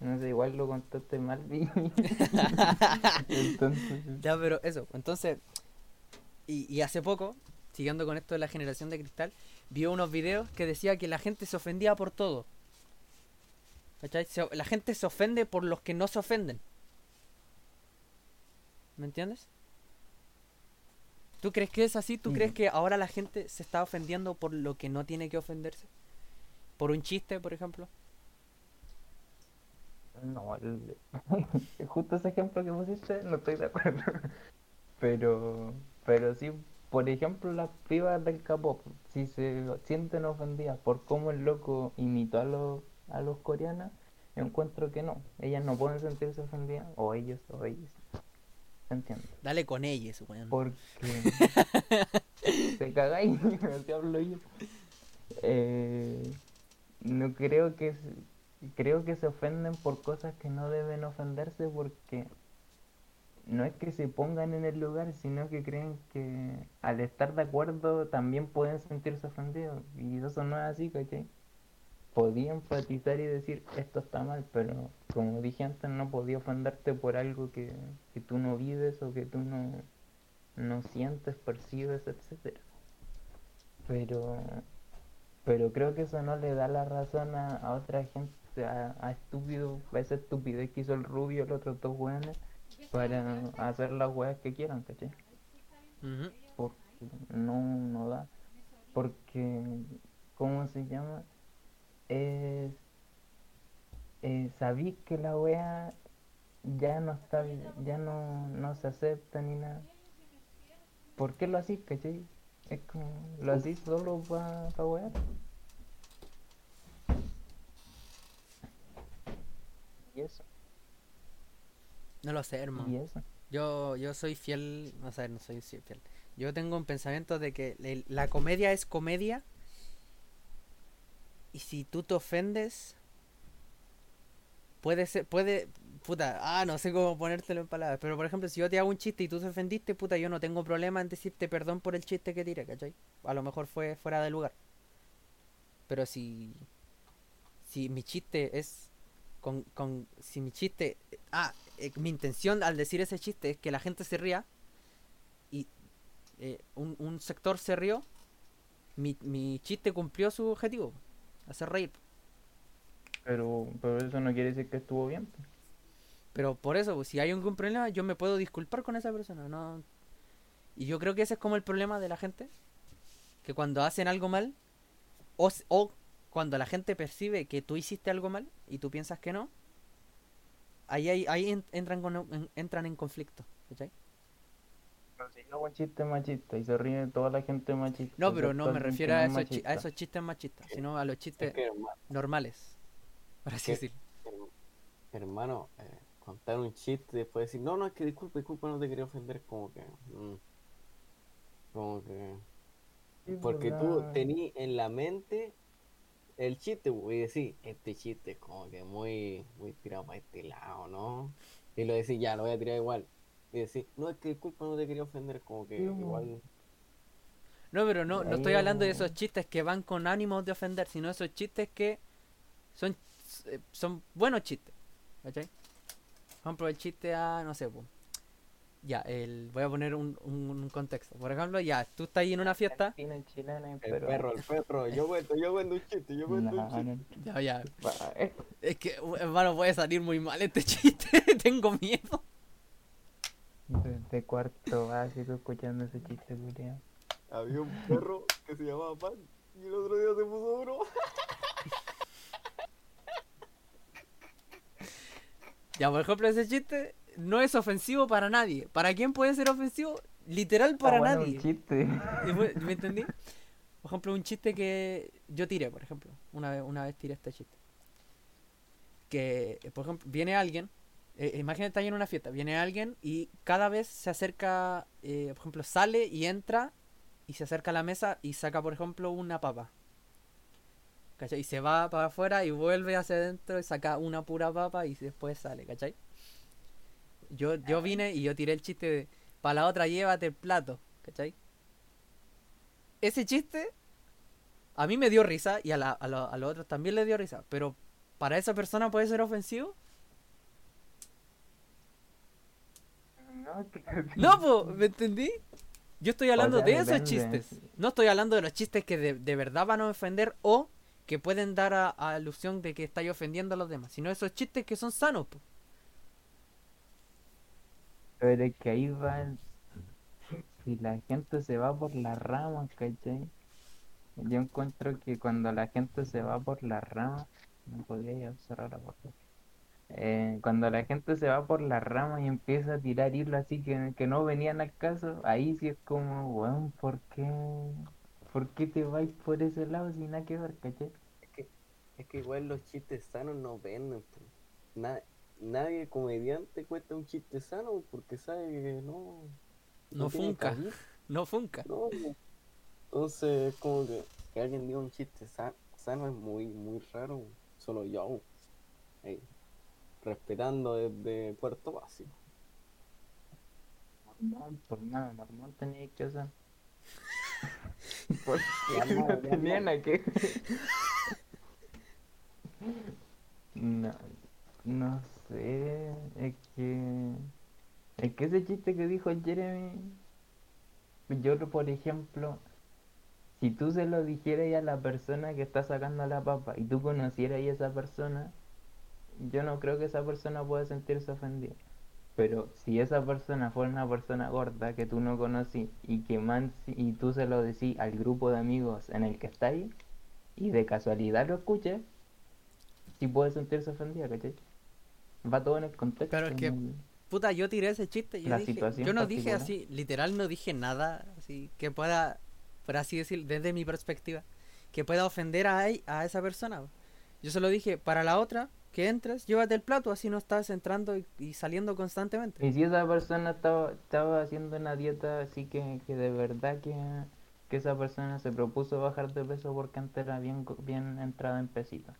S1: No sé, igual lo contaste mal. (laughs) Entonces,
S2: Ya, pero eso, entonces, y, y hace poco, siguiendo con esto de la generación de cristal, vio unos videos que decía que la gente se ofendía por todo. ¿Cachai? La gente se ofende por los que no se ofenden. ¿Me entiendes? ¿Tú crees que es así? ¿Tú crees que ahora la gente se está ofendiendo por lo que no tiene que ofenderse? ¿Por un chiste, por ejemplo?
S1: no, el- (laughs) justo ese ejemplo que pusiste, no estoy de acuerdo. (laughs) Pero, pero sí, por ejemplo, las pibas del K-pop, si se sienten ofendidas por cómo el loco imitó a los, a los coreanos, yo encuentro que no. Ellas no pueden sentirse ofendidas, o ellos, o ellos.
S2: Dale con ellos, weón.
S1: Porque (laughs) te cagáis, (laughs) así hablo yo. Eh, no creo que creo que se ofenden por cosas que no deben ofenderse porque no es que se pongan en el lugar, sino que creen que al estar de acuerdo también pueden sentirse ofendidos. Y eso no es así, ¿cachai? Podía empatizar y decir esto está mal, pero como dije antes, no podía ofenderte por algo que, que tú no vives o que tú no, no sientes, percibes, etcétera. Pero, pero creo que eso no le da la razón a, a otra gente, a, a estúpido, a esa estupidez que hizo el rubio, los otros dos weones, para hacer las weas que quieran, ¿cachai? Porque no, no da. Porque, ¿cómo se llama? Es, eh, sabís que la wea ya no está, ya no, no se acepta ni nada. ¿Por qué lo hacís, cachai? Es como, lo hacís solo para pa wear. Y eso,
S2: No lo sé, hermano.
S1: y eso.
S2: Yo, yo soy fiel, o sea, no soy fiel. Yo tengo un pensamiento de que la comedia es comedia. Y si tú te ofendes, puede ser, puede, puta, ah, no sé cómo ponértelo en palabras. Pero por ejemplo, si yo te hago un chiste y tú te ofendiste, puta, yo no tengo problema en decirte perdón por el chiste que tiré, ¿cachai? A lo mejor fue fuera de lugar. Pero si, si mi chiste es con, con si mi chiste, ah, eh, mi intención al decir ese chiste es que la gente se ría y eh, un, un sector se rió, mi, mi chiste cumplió su objetivo, hacer reír.
S1: Pero, pero eso no quiere decir que estuvo bien.
S2: Pero por eso, pues, si hay algún problema, yo me puedo disculpar con esa persona, no. Y yo creo que ese es como el problema de la gente, que cuando hacen algo mal o, o cuando la gente percibe que tú hiciste algo mal y tú piensas que no, ahí, ahí, ahí en- entran, con, en- entran en conflicto. ¿cachai?
S1: Pero si yo hago un chiste machista y se ríe toda la gente machista.
S2: No, pero no me refiero a
S1: es
S2: esos, chi- a esos chistes machistas, sino a los
S3: Es
S2: chistes
S3: que,
S2: normales. Por así decirlo.
S3: her- hermano, eh, contar un chiste y después decir, no, no, es que disculpa, disculpa, no te quería ofender, como que. mm, como que.
S1: Sí,
S3: Porque
S1: pues,
S3: tú tení en la mente el chiste, y decís, este chiste es como que muy, muy tirado para este lado, ¿no? Y lo decís, ya, lo voy a tirar igual. Y decís, no, es que disculpa, no te quería ofender, como que
S1: Sí,
S3: igual.
S2: No, pero no, no estoy hablando de esos chistes que van con ánimos de ofender, sino esos chistes que son, eh, son buenos chistes. ¿Cachai? Por ejemplo, el chiste a, no sé, po. ya, el, voy a poner un, un, un contexto. Por ejemplo, ya, tú estás ahí en una fiesta.
S1: Chilena,
S3: El
S1: pero...
S3: perro, el perro, yo (laughs) cuento, yo cuento un chiste, yo cuento un
S1: No,
S3: chiste.
S1: no,
S2: Ya, ya, es que, hermano, puede salir muy mal este (laughs) chiste, tengo miedo.
S1: de, cuarto básico escuchando ese chiste, culiao.
S3: Había un perro que se llamaba Pan y el otro día se puso duro. (laughs)
S2: Ya, por ejemplo, ese chiste no es ofensivo para nadie. ¿Para quién puede ser ofensivo? Literal para
S1: Ah, bueno,
S2: nadie.
S1: un chiste.
S2: ¿Y fue- ¿Me entendí? Por ejemplo, un chiste que yo tiré, por ejemplo. Una vez, una vez tiré este chiste. Que, eh, por ejemplo, viene alguien. eh, imagínate estar en una fiesta. Viene alguien y cada vez se acerca. eh, por ejemplo, sale y entra. Y se acerca a la mesa y saca, por ejemplo, una papa. ¿Cachai? Y se va para afuera y vuelve hacia adentro y saca una pura papa y después sale, ¿cachai? Yo, yo vine y yo tiré el chiste de. Para la otra, llévate el plato, ¿cachai? ese chiste a mí me dio risa y a, la- a, lo- a los otros también le dio risa, pero para esa persona puede ser ofensivo.
S1: No, (laughs)
S2: po, ¿me entendí? Yo estoy hablando
S1: sea,
S2: de esos
S1: depende.
S2: chistes. No estoy hablando de los chistes que de, de verdad van a ofender o que pueden dar a, a alusión de que estáis ofendiendo a los demás, sino esos chistes que son sanos. po.
S1: Pero es que ahí va el- Si la gente se va por las ramas, ¿cachai? Yo encuentro que cuando la gente se va por las ramas, no podría cerrar la puerta. Eh, cuando la gente se va por las ramas y empieza a tirar hilos así que, que no venían al caso, ahí sí es como, weón, ¿por qué? ¿Por qué te vais por ese lado sin nada que ver, cachai?
S3: Es que, es que igual los chistes sanos no venden. po. Na- nadie comediante cuenta un chiste sano porque sabe que no.
S2: No (laughs) funca. No funca.
S3: no. Entonces, es como que, que alguien diga un chiste sa- sano es muy, muy raro. Solo yo. Ey, respetando desde cuarto básico.
S1: Normal, por nada, normal teníais que hacer. (laughs) (laughs) Porque no tenían a qué. No, no sé, es que. Es que ese chiste que dijo Jeremy. Yo, por ejemplo, si tú se lo dijeras a la persona que está sacando la papa y tú conocieras a esa persona, yo no creo que esa persona pueda sentirse ofendida. Pero si esa persona fuera una persona gorda que tú no conocí y que man, y tú se lo decís al grupo de amigos en el que está ahí y de casualidad lo escuches, sí puede sentirse ofendida, ¿cachai? Va todo en el contexto.
S2: Pero es que- Puta, yo tiré ese chiste. Yo,
S1: La
S2: dije-
S1: situación
S2: yo no dije así, literal no dije nada así que pueda, por así decir, desde mi perspectiva, que pueda ofender a, a esa persona. Yo solo dije, para la otra, que entres, llévate el plato, así no estás entrando y, y saliendo constantemente.
S1: Y si esa persona estaba, estaba haciendo una dieta así que, que de verdad que, que esa persona se propuso bajar de peso porque antes era bien, bien entrada en pesito.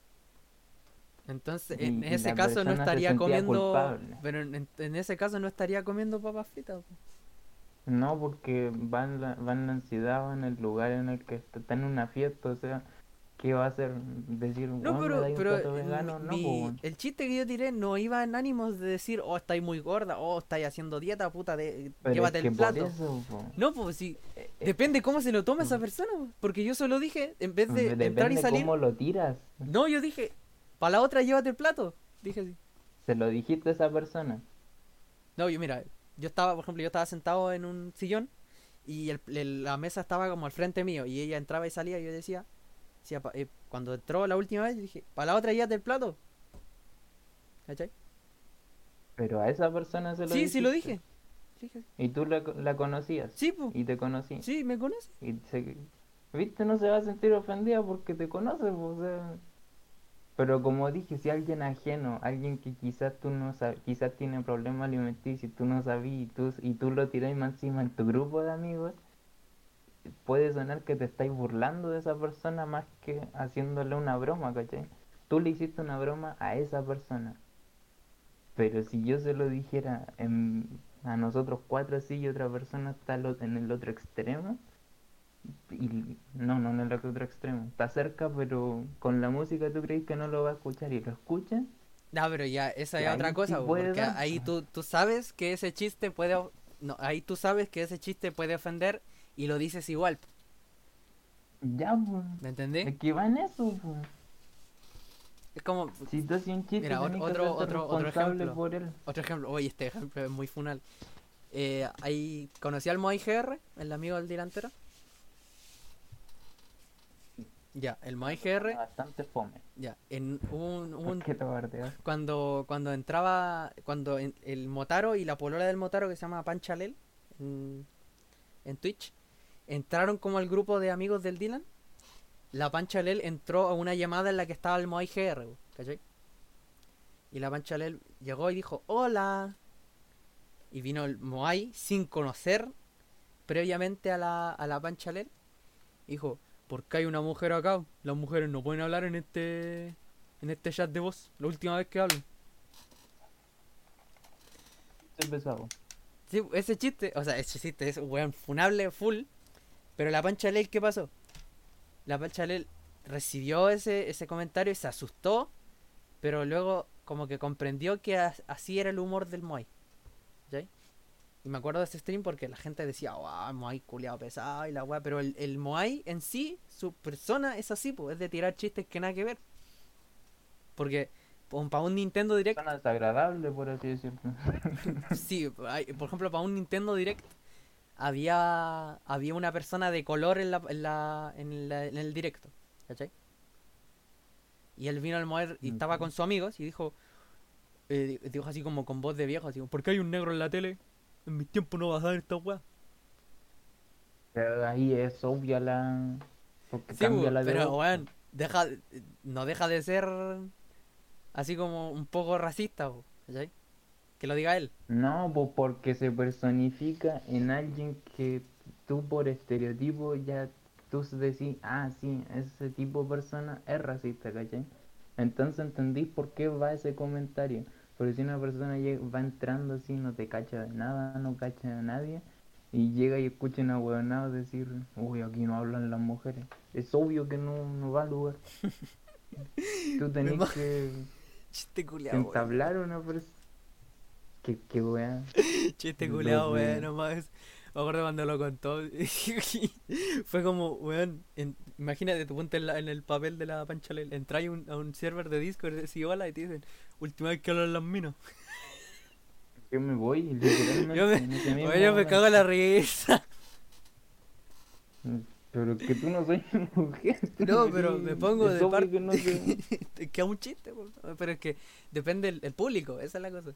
S2: Entonces,
S1: Y-
S2: en
S1: y
S2: ese caso no
S1: se
S2: estaría comiendo,
S1: culpable.
S2: pero en, en- ese caso no estaría comiendo papas fritas.
S1: No, porque van la, van la ansiedad, van el lugar en el que está, está en una fiesta, o sea, ¿qué va a hacer? Decir,
S2: No,
S1: "Weón, me
S2: pero,
S1: dais un
S2: pero
S1: vegano?
S2: mi-
S1: No, weón.
S2: el chiste que yo tiré no iba en ánimos de decir, oh, estáis muy gorda, oh, estáis haciendo dieta, puta, de,
S1: Pero
S2: llévate
S1: es que
S2: el plato.
S1: eso.
S2: No, pues sí,
S1: Eh, eh,
S2: depende cómo se lo toma esa
S1: Mm.
S2: persona, po, porque yo solo dije, en vez de
S1: depende
S2: entrar y salir,
S1: cómo lo tiras.
S2: no, yo dije, para la otra llévate el plato, dije así.
S1: Se lo dijiste a esa persona.
S2: No, yo mira, yo estaba, por ejemplo, yo estaba sentado en un sillón y el- el- la mesa estaba como al frente mío y ella entraba y salía y yo decía, eh, cuando entró la última vez, dije, para la otra llévate el plato. ¿Cachai?
S1: Pero a esa persona se lo
S2: Sí, sí lo dije.
S1: Y tú la, la conocías.
S2: Sí, pues.
S1: Y te conocí.
S2: Sí, me conoce.
S1: Y se, viste, no se va a sentir ofendida porque te conoce, po, o sea. Pero como dije, si alguien ajeno, alguien que quizás tú no sabes, quizás tiene problemas alimenticios y tú no sabías y tú, y tú lo tiras más encima en tu grupo de amigos, puede sonar que te estáis burlando de esa persona más que haciéndole una broma, ¿cachai? Tú le hiciste una broma a esa persona. Pero si yo se lo dijera en- a nosotros cuatro así y otra persona está en el otro extremo, y no, no en el otro extremo, está cerca, pero con la música tú crees que no lo va a escuchar y lo escucha,
S2: No, pero ya, esa es otra cosa, porque
S1: dar.
S2: ahí tú, tú sabes que ese chiste puede... No, ahí tú sabes que ese chiste puede ofender y lo dices igual,
S1: ya, pues,
S2: ¿me entendés?
S1: es que va en eso, pues.
S2: Es como,
S1: Si tú haces un chiste,
S2: Mira, otro- otro- otro ejemplo.
S1: por él.
S2: Otro ejemplo, oye, este ejemplo es muy funal. Eh, ahí conocí al Moai GR, el amigo del delantero. Ya, el Moai GR,
S1: Bastante fome.
S2: ya, en un,
S1: ¿Por
S2: un
S1: qué te
S2: cuando cuando entraba cuando en- el Motaro y la polola del Motaro que se llama Panchalel en, en Twitch entraron como al grupo de amigos del Dylan. La Panchalel entró a una llamada en la que estaba el Moai GR, ¿cachai? Y la Panchalel llegó y dijo, "Hola." Y vino el Moai sin conocer previamente a la a la Panchalel. Dijo, "¿Por qué hay una mujer acá? Las mujeres no pueden hablar en este en este chat de voz, la última vez que hablo."
S1: Estoy pesado.
S2: Sí, ese chiste, o sea, ese chiste es weón funable full. Pero la Pancha Lel, ¿qué pasó? La Pancha Lel recibió ese, ese comentario y se asustó. Pero luego, como que comprendió que as- así era el humor del Moai. ¿Cachai? Y me acuerdo de ese stream porque la gente decía, wow, Moai culiado pesado y la weá. Pero el, el Moai en sí, su persona es así, pues, es de tirar chistes que nada que ver. Porque para un Nintendo Direct
S1: Suena desagradable, por así decirlo. (laughs)
S2: Sí, por ejemplo, para un Nintendo Direct había había una persona de color en la, en la, en la- en el directo, ¿cachai? Y él vino al mover y estaba con sus amigos y dijo eh, di- dijo así como con voz de viejo, así como, ¿por qué hay un negro en la tele? En mis tiempos no vas a ver esta weá.
S1: Pero ahí es obvia la. Porque
S2: Sí,
S1: cambia la
S2: pero weón, deja, no deja de ser así como un poco racista, ¿cachai? Que lo diga él.
S1: No, pues porque se personifica en alguien que tú por estereotipo ya tú decís, ah, sí, ese tipo de persona es racista, ¿cachai? Entonces entendís por qué va ese comentario. Porque si una persona va entrando así, no te cacha de nada, no cacha de nadie, y llega y escucha una huevonada decir, uy, aquí no hablan las mujeres. Es obvio que no, no va al lugar. (laughs) Tú tenés que entablar una Que, que wea.
S2: Chiste culeado, weón, nomás. Me acuerdo cuando lo contó. (laughs) Fue como, weón, en- imagínate, tú ponte en, la- en el papel de la panchalel. Entras un, a un server de Discord y decís hola y te dicen, última vez que hablan las minas. (laughs)
S1: Yo me voy, literalmente.
S2: Yo me,
S1: mismo
S2: weón, yo me cago en la risa.
S1: Pero que tú no soy (laughs) mujer.
S2: No, pero me pongo de parte.
S1: que no sé.
S2: Es que es un chiste, po. pero es que depende el, el público, esa es la cosa.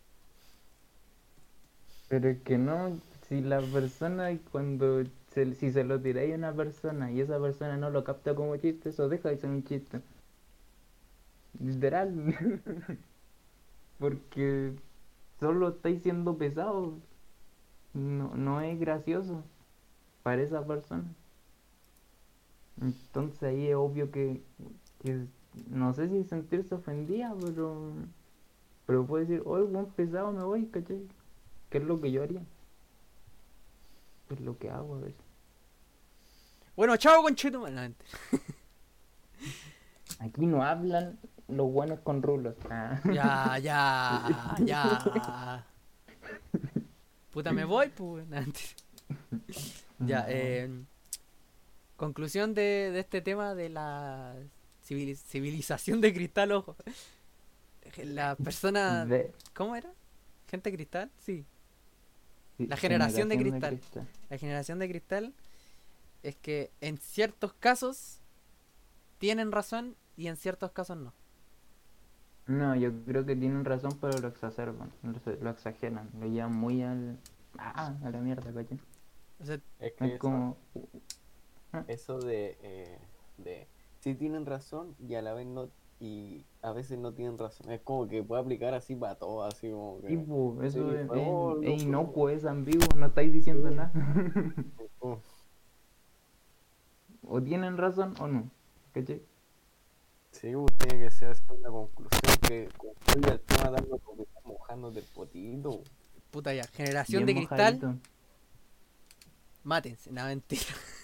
S1: Pero es que no, si la persona cuando se, si se lo tiráis a una persona y esa persona no lo capta como chiste, eso deja de ser un chiste. Literal. (laughs) Porque solo estáis siendo pesados. No, no es gracioso para esa persona. Entonces ahí es obvio que, que no sé si sentirse ofendida, pero pero puede decir, oye, buen pesado me voy, ¿cachai? ¿Qué es lo que yo haría? ¿Qué es lo que hago a veces?
S2: Bueno, chao, conchito. No, mentira. (laughs)
S1: Aquí no hablan los buenos con rulos. Ah.
S2: Ya, ya, ya. (laughs) Puta, me voy, pues. Antes. (laughs) Ya, eh, conclusión de, de este tema de la civili- civilización de cristal, ojo. La persona.
S1: De-
S2: ¿Cómo era? ¿Gente cristal? Sí.
S1: Sí,
S2: La generación de cristal. La generación de cristal es que en ciertos casos tienen razón y en ciertos casos no.
S1: No, yo creo que tienen razón, pero lo exacerban, lo, lo exageran, lo llevan muy al... Ah, a la mierda, coche.
S2: O sea,
S3: Es que
S1: Es
S3: eso,
S1: como...
S3: eso de, eh, de sí tienen razón y a la vez no y a veces no tienen razón. Es como que puede aplicar así para todo, así como que
S1: Tipo, eso
S3: Sí,
S1: es,
S3: oh,
S1: es- es
S3: loco.
S1: inocuo, es ambiguo, no estáis diciendo nada. (laughs) o tienen razón o no, ¿cachai?
S3: sí, pues, tiene que ser así una conclusión que concluya el tema dando como está mojándote el potito.
S2: puta ya, generación
S1: Bien
S2: de cristal, mátense, nada mentira. (laughs)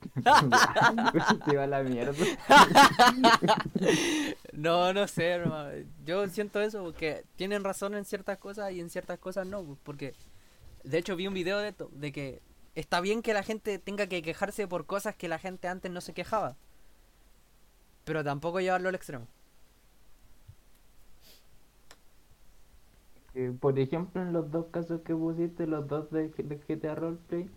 S2: (laughs)
S1: Se va a la mierda. (laughs)
S2: No, no sé, hermano. Yo siento eso porque tienen razón en ciertas cosas y en ciertas cosas no. Porque, de hecho, vi un video de esto, de que está bien que la gente tenga que quejarse por cosas que la gente antes no se quejaba. Pero tampoco llevarlo al extremo.
S1: Eh, por ejemplo, en los dos casos que pusiste, los dos de, de GTA Roleplay,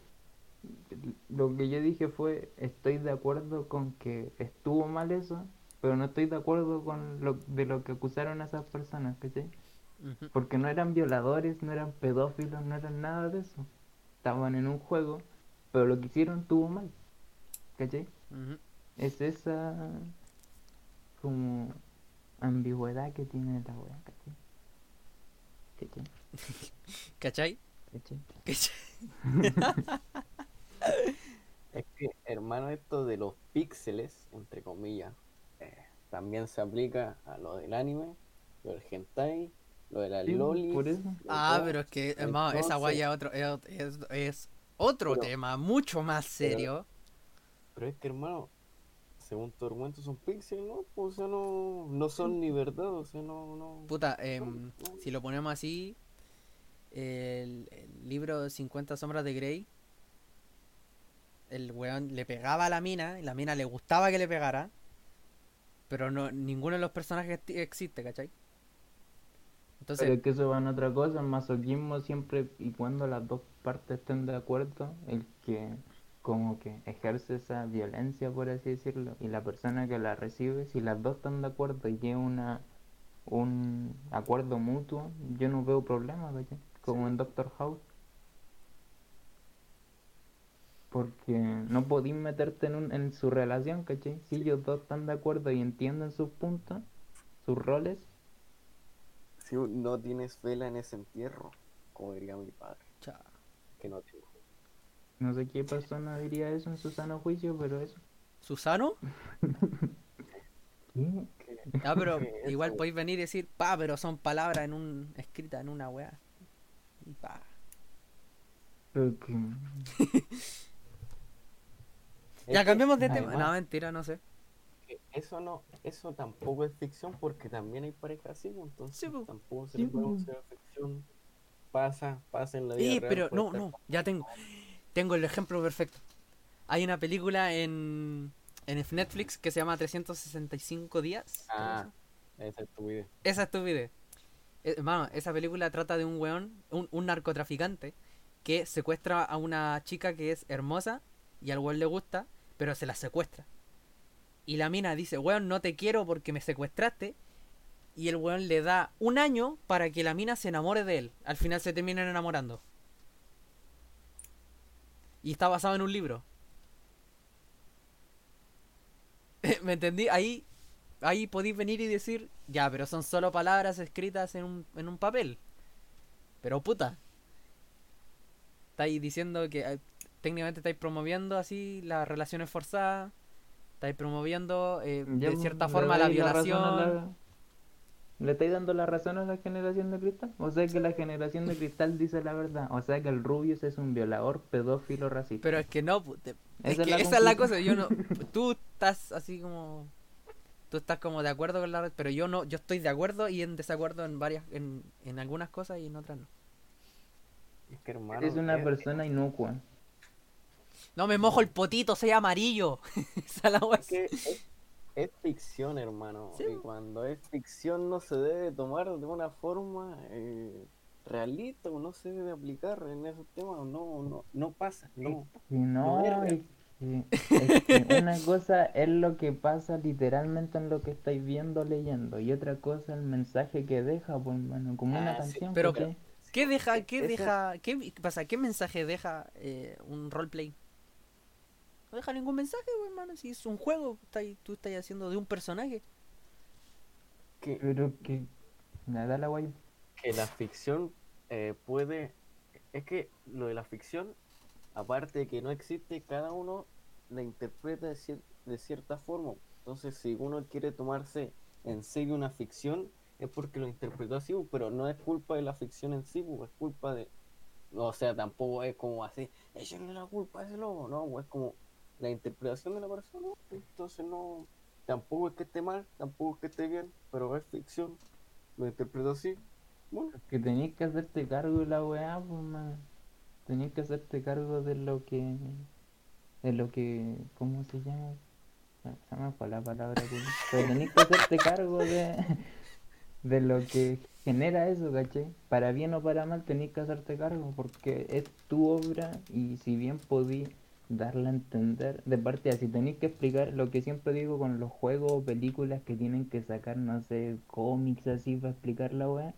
S1: lo que yo dije fue, estoy de acuerdo con que estuvo mal eso, pero no estoy de acuerdo con lo de lo que acusaron a esas personas, ¿cachai?
S2: Ujú.
S1: Porque no eran violadores, no eran pedófilos, no eran nada de eso. Estaban en un juego, pero lo que hicieron estuvo mal, ¿cachai?
S2: Ujú.
S1: Es esa como ambigüedad que tiene la wea, ¿cachai? ¿Cachai? (laughs)
S2: ¿Cachai?
S1: ¿Cachai?
S2: ¿Cachai? (laughs) (laughs)
S3: Es que, hermano, esto de los píxeles, entre comillas, eh, también se aplica a lo del anime, lo del hentai, lo de la
S1: Sí,
S3: loli.
S2: Ah, pero es que, hermano, esa guaya otro, es, es, es otro
S3: Pero-
S2: tema mucho más serio.
S3: Pero es que, hermano, según tu argumento son píxeles, ¿no? Pues, o sea, no, no son ni verdad, o sea, no... no...
S2: Puta, em, si lo ponemos así, el, el libro 50 sombras de Grey, el weón le pegaba a la mina, y la mina le gustaba que le pegara, pero no ninguno de los personajes existe, ¿cachai? Entonces,
S1: Pero es que eso va en otra cosa, el masoquismo siempre y cuando las dos partes estén de acuerdo, el que como que ejerce esa violencia, por así decirlo, y la persona que la recibe, si las dos están de acuerdo y hay una un acuerdo mutuo, yo no veo problema, ¿cachai? Como en Doctor House. Porque no podéis meterte en, un- en su relación, ¿cachai? Si ellos dos están de acuerdo y entienden sus puntos, sus roles,
S3: Si no tienes vela en ese entierro, como diría mi padre,
S2: cha,
S3: que no tengo.
S1: No sé qué persona diría eso en su sano juicio, pero eso.
S2: ¿Susano? (laughs)
S1: ¿Qué?
S2: Ah, pero
S3: ¿Qué es
S2: igual
S3: eso?
S2: podéis venir y decir, pa, pero son palabras en un escritas en una weá. Y pa.
S3: Es (laughs)
S2: Ya
S3: que,
S2: cambiemos de tema. No, mentira, no sé.
S3: Eso no, eso tampoco es ficción porque también hay parejas así, pues, entonces
S2: Sí, pues.
S3: tampoco se
S1: Sí,
S3: le puede
S1: pues.
S3: ficción. Pasa, pasa en la vida real,
S2: pero no, no, ya tengo. Tengo el ejemplo perfecto. Hay una película en, en Netflix que se llama 365 días.
S3: Ah. Esa es tu vida.
S2: Esa estupidez. Eh, Hermano, esa película trata de un weón, un, un narcotraficante, que secuestra a una chica que es hermosa y al weón le gusta, pero se la secuestra. Y la mina dice, weón, no te quiero porque me secuestraste. Y el weón le da un año para que la mina se enamore de él. Al final se terminan enamorando. Y está basado en un libro. (laughs) ¿Me entendí? Ahí, ahí podéis venir y decir, ya, pero son solo palabras escritas en un, en un papel. Pero puta. Estáis diciendo que eh, técnicamente estáis promoviendo así las relaciones forzadas. Estáis promoviendo eh, de cierta forma la violación.
S1: la- ¿Le estáis dando la razón a la generación de cristal? O sea que la generación de cristal dice la verdad. O sea que el Rubius es un violador, pedófilo, racista.
S2: Pero es que no, te- es
S1: Esa es
S2: que
S1: la
S2: esa es la cosa. Yo no, (laughs) tú estás así como tú estás como de acuerdo con la red, pero yo no, yo estoy de acuerdo y en desacuerdo en varias, en, en algunas cosas y en otras no.
S3: Es que hermano.
S1: Eres una
S3: es-
S1: persona inocua.
S2: No me mojo el potito, soy amarillo. (laughs) Esa la wea.
S3: Es que es, es ficción, hermano.
S2: Sí,
S3: Y cuando es ficción no se debe tomar de una forma eh, realista o no se debe aplicar en esos temas. No, no, no pasa. No.
S1: Y no,
S3: No es
S1: es que, es que una cosa es lo que pasa literalmente en lo que estáis viendo, leyendo, y otra cosa el mensaje que deja, pues, mano, como una
S3: Ah, sí,
S1: canción.
S2: pero-. ¿Qué deja, qué deja, qué pasa, qué mensaje deja eh, un roleplay? No deja ningún mensaje, pues, hermano, si es un juego, está ahí- tú estás haciendo de un personaje.
S3: Que,
S1: Pero que. Nada, la guay.
S3: que la ficción eh, puede. Es que lo de la ficción, aparte de que no existe, cada uno la interpreta de, cier- de cierta forma. Entonces, si uno quiere tomarse en serio una ficción, es porque lo interpretó así, pero no es culpa de la ficción en sí, es culpa de. O sea, tampoco es como así, echenle la culpa a ese lobo, no, es como la interpretación de la persona. Entonces, no. Tampoco es que esté mal, tampoco es que esté bien, pero es ficción. Lo interpretó así. Bueno,
S1: Que tenéis que hacerte cargo de la weá, pues, mano. Tenéis que hacerte cargo de lo que. De lo que. ¿Cómo se llama? Se me fue la palabra, pues. Pero tenéis que hacerte cargo de. De lo que genera eso, ¿cachai? Para bien o para mal tenéis que hacerte cargo, porque es tu obra y si bien podí darla a entender, de parte así tenéis que explicar lo que siempre digo con los juegos o películas que tienen que sacar, no sé, cómics así para explicar la weá.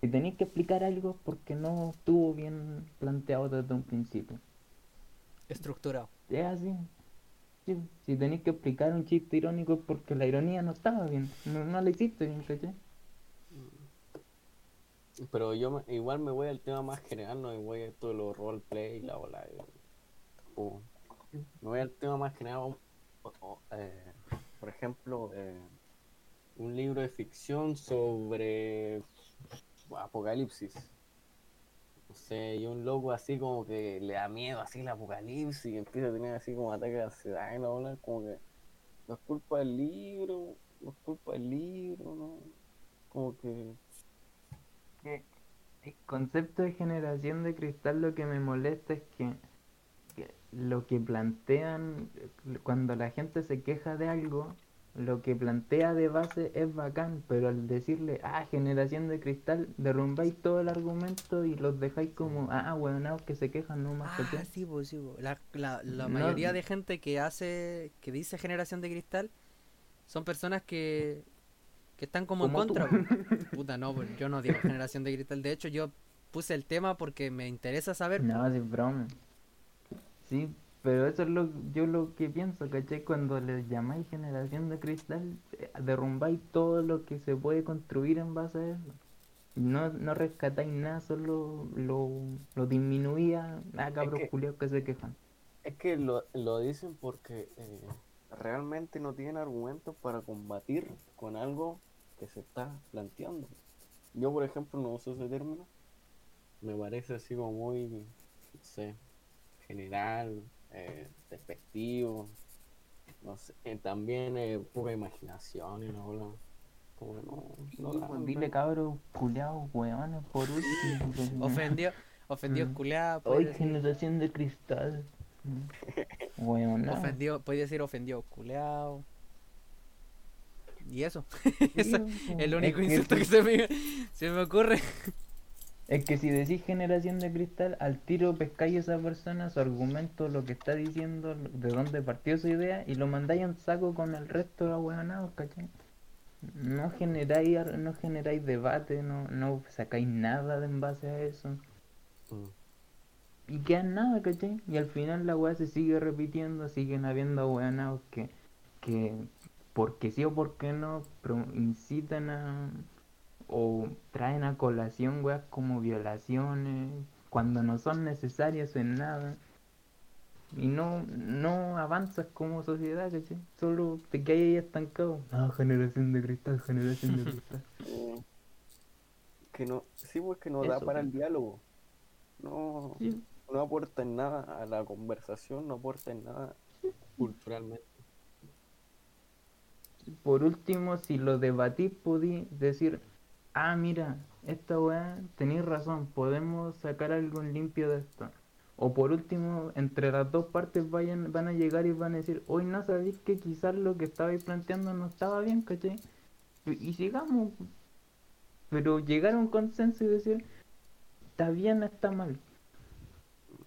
S1: Si tenéis que explicar algo es porque no estuvo bien planteado desde un principio.
S2: Estructurado.
S1: Es así. Sí, Si tenéis que explicar un chiste irónico es porque la ironía no estaba bien, no, no la hiciste bien, ¿cachai?
S3: Pero yo me- igual me voy al tema más general, no me voy a esto de los roleplay y la ola. eh, me voy al tema más o- eh, por ejemplo, eh, un libro de ficción sobre apocalipsis. No sé, y un loco así como que le da miedo así el apocalipsis y empieza a tener así como ataque de ansiedad y ola, como que no es culpa del libro, no es culpa del libro, ¿no? Como que
S1: que el concepto de generación de cristal lo que me molesta es que, que lo que plantean cuando la gente se queja de algo, lo que plantea de base es bacán, pero al decirle, ah, generación de cristal, derrumbáis todo el argumento y los dejáis como, ah, hueonados que se quejan nomás,
S2: Ah,
S1: ¿cachai?
S2: sí, pues sí, pues. La, la, la
S1: No-
S2: mayoría de gente que hace, que dice generación de cristal, son personas que, que están como, en
S1: Como tú.
S2: contra. (laughs) Puta, no, pues yo no digo generación de cristal. De hecho, yo puse el tema porque me interesa saber.
S1: No, es broma. Sí, pero eso es lo yo lo que pienso, ¿cachai? Cuando les llamáis generación de cristal, eh, derrumbáis todo lo que se puede construir en base a eso. No, no rescatáis nada, solo lo, lo disminuía a cabros
S3: que-
S1: culiados que se quejan.
S3: Es que lo, lo dicen porque eh, realmente no tienen argumentos para combatir con algo que se está planteando. Yo, por ejemplo, no uso ese término. Me parece así como muy, no sé, general, eh, despectivo. No sé, eh, también eh, poca imaginación y no habla. Como que no, no da,
S1: pues,
S3: no
S1: dile cabros culiados, hueones, por último. no.
S2: Ofendió, ofendió
S1: Mm.
S2: culeada,
S1: Hoy
S2: decir,
S1: generación de cristal. Mm. Hueonao.
S2: ofendió, puede decir ofendió culeado. Y eso, (laughs)
S1: Sí,
S2: ese
S1: pues,
S2: el único
S1: es que
S2: insulto
S1: sí.
S2: que se me, se me ocurre.
S1: Es que si decís generación de cristal, al tiro pescáis a esa persona, su argumento, lo que está diciendo, de dónde partió su idea, y lo mandáis en saco con el resto de ahueonados, ¿cachai? No generáis, no generáis debate, no, no sacáis nada de en base a eso.
S3: Mm.
S1: Y queda nada, ¿cachai? Y al final la weá se sigue repitiendo, siguen habiendo ahueonados que, que porque sí o porque no, incitan a o traen a colación weas como violaciones cuando no son necesarias en nada. Y no, no avanzas como sociedad, ¿cachai? Solo te quedas ahí estancado. Ah, generación de cristal, generación de cristal.
S3: Eh, (laughs) (laughs) que no, sí, pues que no da para el diálogo. No,
S1: Sí,
S3: no aporta en nada a la conversación, no aporta en nada culturalmente.
S1: por último, si lo debatís, podí decir, ah, mira, esta weá, tenéis razón, podemos sacar algo limpio de esto. O por último, entre las dos partes vayan, van a llegar y van a decir, hoy no sabéis que quizás lo que estabais planteando no estaba bien, ¿cachai? Y, y sigamos. Pero llegar a un consenso y decir, está bien, está mal.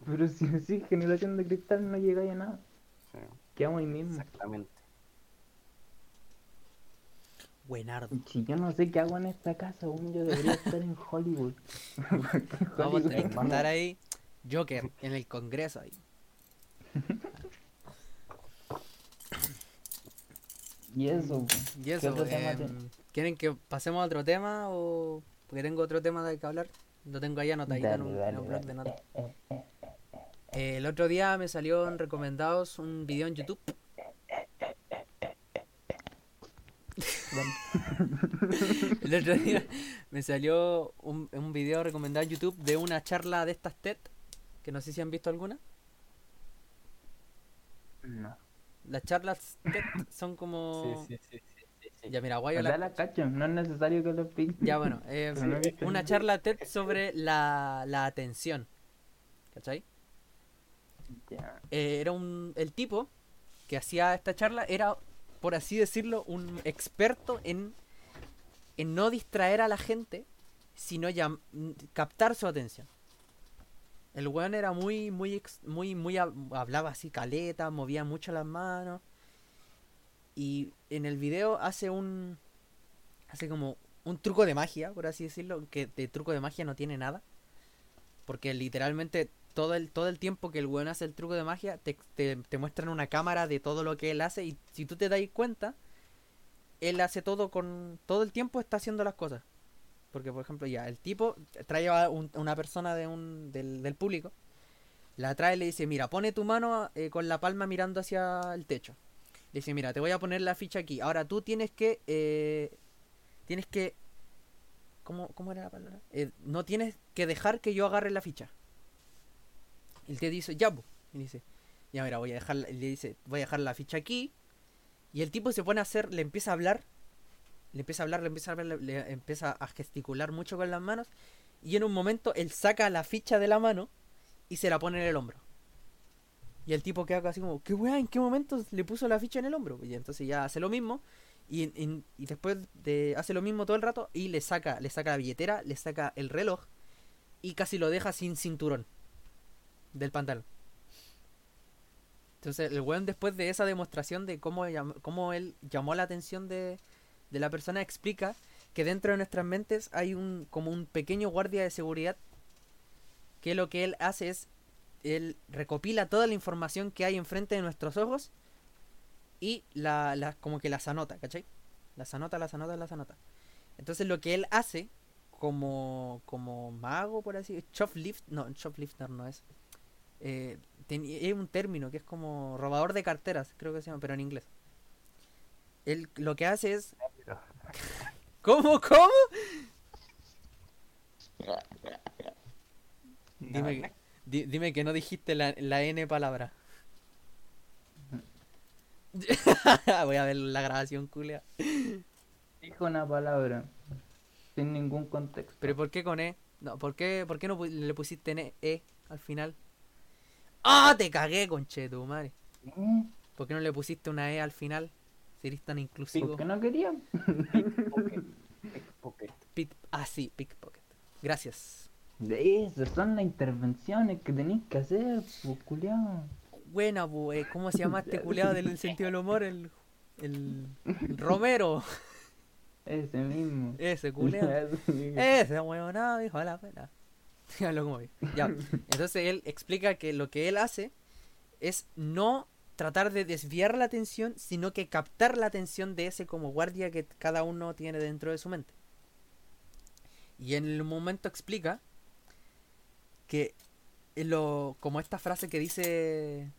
S1: Pero si (laughs) decís generación de cristal no llegáis a nada.
S3: Sí,
S1: Quedamos ahí mismo.
S3: exactamente.
S2: Buenardo.
S1: Si yo no sé qué hago en esta casa, aún yo debería estar en Hollywood. (laughs)
S2: Vamos a estar ahí, Joker, en el Congreso ahí.
S1: Y eso,
S2: Y eso, em? ¿quieren que pasemos a otro tema o...? Porque tengo otro tema de que hablar. Lo tengo ahí anotadito en un,
S1: dale,
S2: en un blog
S1: dale.
S2: de notas. Eh, el otro día me salió en recomendados un video en YouTube. (laughs) el otro día me salió un, un video recomendado en YouTube de una charla de estas TED, que no sé si han visto alguna.
S1: no.
S2: Las charlas TED son como...
S3: Sí, sí, sí, sí, sí, sí.
S2: Ya mira,
S1: sea,
S2: la...
S1: la cacho, no es necesario que lo expliques.
S2: Ya bueno, eh, una charla TED sobre la, la atención. ¿Cachai?
S1: Ya.
S2: eh, era un el tipo que hacía esta charla era por así decirlo un experto en en no distraer a la gente sino captar su atención. El weón era muy muy muy muy hab- hablaba así caleta movía mucho las manos. Y en el video hace un hace como un truco de magia por así decirlo que de truco de magia no tiene nada. Porque literalmente todo el, todo el tiempo que el weón hace el truco de magia, te, te, te muestran una cámara de todo lo que él hace. Y si tú te das cuenta, él hace todo con. Todo el tiempo está haciendo las cosas. Porque, por ejemplo, ya, el tipo trae a un- una persona de un, del, del público, la trae y le dice: Mira, pone tu mano eh, con la palma mirando hacia el techo. Le dice: Mira, te voy a poner la ficha aquí. Ahora tú tienes que. eh, tienes que. ¿Cómo, ¿Cómo era la palabra? Eh, no tienes que dejar que yo agarre la ficha. El tío dice, ya. Y dice, ya mira, voy a dejar, le dice, voy a dejar la ficha aquí. Y el tipo se pone a hacer, le empieza a hablar. Le empieza a hablar, le empieza a hablar, le, empieza a gesticular mucho con las manos. Y en un momento él saca la ficha de la mano y se la pone en el hombro. Y el tipo queda así como, ¿qué weá? ¿En qué momento le puso la ficha en el hombro? Y entonces ya hace lo mismo. Y, y después de, hace lo mismo todo el rato y le saca, le saca la billetera, le saca el reloj y casi lo deja sin cinturón del pantalón. Entonces el weón después de esa demostración de cómo, cómo él llamó la atención de, de la persona explica que dentro de nuestras mentes hay un como un pequeño guardia de seguridad que lo que él hace es él recopila toda la información que hay enfrente de nuestros ojos y la, la- como que las anota, ¿cachai? Las anota, las anota, las anota. Entonces lo que él hace como, como mago, por así shoplift, no, shoplifter no es. Eh, es un término que es como robador de carteras, creo que se llama, pero en inglés. Él lo que hace es... (laughs) ¿Cómo? ¿Cómo? Dime, que- di- dime que no dijiste la, la N palabra. (laughs) Voy a ver la grabación, culia.
S1: Dijo una palabra sin ningún contexto.
S2: ¿Pero por qué con E? No, ¿por qué, por qué no le pusiste N- E al final? ¡Ah! te cagué, conche tu madre.
S1: ¿Eh?
S2: ¿Por qué no le pusiste una E al final? Si eres tan inclusivo.
S1: ¿Por qué no quería?
S3: Pickpocket. Pickpocket.
S2: Ah, sí, pickpocket. Gracias.
S1: De esas son las intervenciones que tenéis que hacer, pues, culiao.
S2: Buena, pu, eh, ¿cómo se llama este culeado del sentido del humor? El, el, el Romero.
S1: Ese mismo.
S2: Ese culeado. (laughs)
S1: Ese.
S2: Ese huevonado, hijo de la pena. (laughs) Ya. (laughs) Entonces él explica que lo que él hace es no tratar de desviar la atención, sino que captar la atención de ese como guardia que cada uno tiene dentro de su mente. Y en el momento explica que lo, como esta frase que dice,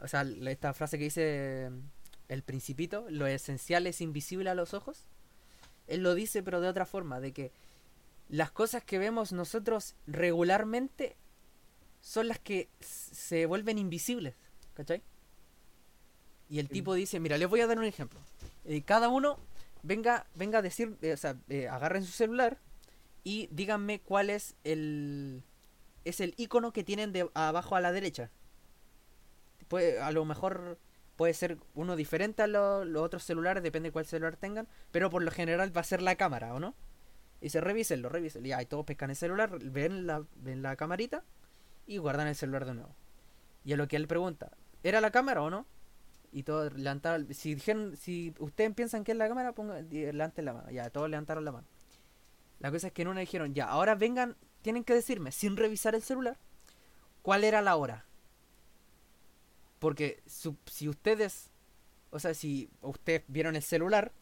S2: o sea, esta frase que dice el principito, lo esencial es invisible a los ojos. Él lo dice pero de otra forma, de que las cosas que vemos nosotros regularmente son las que se vuelven invisibles, ¿cachai? Y el tipo dice, mira, les voy a dar un ejemplo. Eh, cada uno venga, venga a decir, eh, o sea, eh, agarren su celular y díganme cuál es el es el icono que tienen de abajo a la derecha. Puede, a lo mejor puede ser uno diferente a lo- los otros celulares, depende de cuál celular tengan, pero por lo general va a ser la cámara, ¿o no? Y se revísenlo, revísenlo. Y todos pescan el celular, ven la, ven la camarita y guardan el celular de nuevo. Y a lo que él pregunta, ¿era la cámara o no? Y todos levantaron, si dijeron, si ustedes piensan que es la cámara, pongan, levanten la mano. Ya, todos levantaron la mano. La cosa es que en una dijeron, ya, ahora vengan, tienen que decirme, sin revisar el celular, cuál era la hora. Porque si ustedes, o sea, si ustedes vieron el celular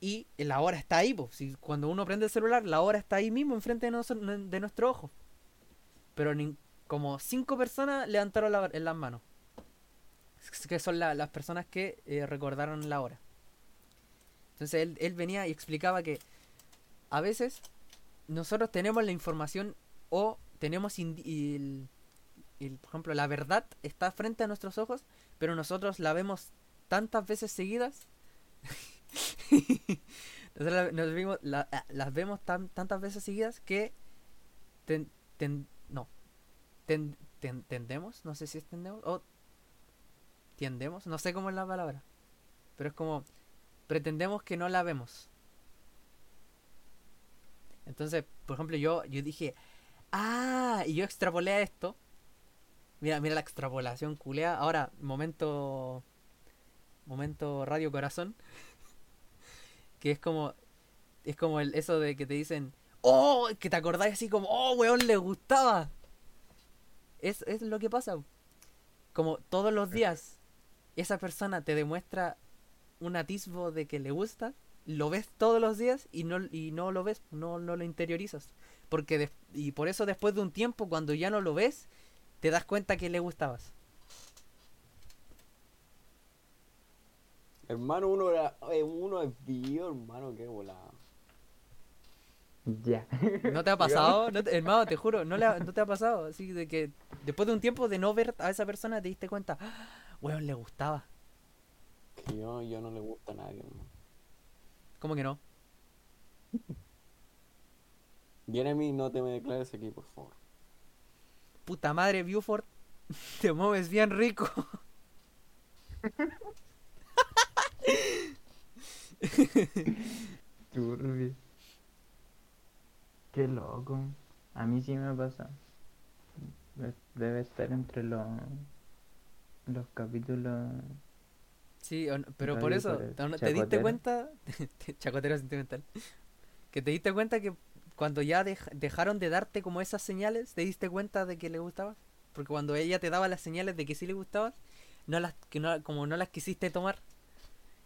S2: y la hora está ahí, cuando uno prende el celular, la hora está ahí mismo, enfrente de, nuestro ojo. Pero como cinco personas levantaron las manos. Que son la- las personas que eh, recordaron la hora. Entonces él, venía y explicaba que a veces nosotros tenemos la información o tenemos por ejemplo la verdad está frente a nuestros ojos pero nosotros la vemos tantas veces seguidas (laughs) nosotros nos vimos- ah, las vemos tan, tantas veces seguidas que ten- no ten- tendemos no sé si es tendemos o tiendemos no sé cómo es la palabra pero es como pretendemos que no la vemos entonces, por ejemplo, yo, yo dije, ah, y yo extrapolé a esto. Mira, mira la extrapolación culea. Ahora, momento. Momento Radio Corazón. (laughs) Que es como. Es como el, eso de que te dicen. ¡Oh! Que te acordáis así como. ¡Oh, weón! Le gustaba. Es, es lo que pasa. Como todos los días. Esa persona te demuestra un atisbo de que le gusta lo ves todos los días y no, y no lo ves, no, no lo interiorizas. Porque des- y por eso después de un tiempo, cuando ya no lo ves, te das cuenta que le gustabas.
S3: Hermano, uno era. eh, Uno es vivo, hermano, qué volada.
S1: Ya.
S2: ¿No te ha (laughs) pasado? No te- hermano, te juro, no, le ha- no te ha pasado. Así de que después de un tiempo de no ver a esa persona, te diste cuenta, "Ah, weón, le gustaba.
S3: Que yo, yo no le gusta a nadie, hermano.
S2: ¿Cómo que no? (laughs)
S3: Jeremy, no te me declares aquí, por favor.
S2: Puta madre, Buford, (laughs) te mueves bien rico. (laughs)
S1: Turbio. Qué loco. A mí sí me pasa. De- Debe estar entre los los capítulos.
S2: Sí, pero por eso, ¿te, diste cuenta? (laughs) Chacotero sentimental. Que te diste cuenta que cuando ya dej- dejaron de darte como esas señales, te diste cuenta de que le gustabas. Porque cuando ella te daba las señales de que sí le gustabas, no las, que no, como no las quisiste tomar.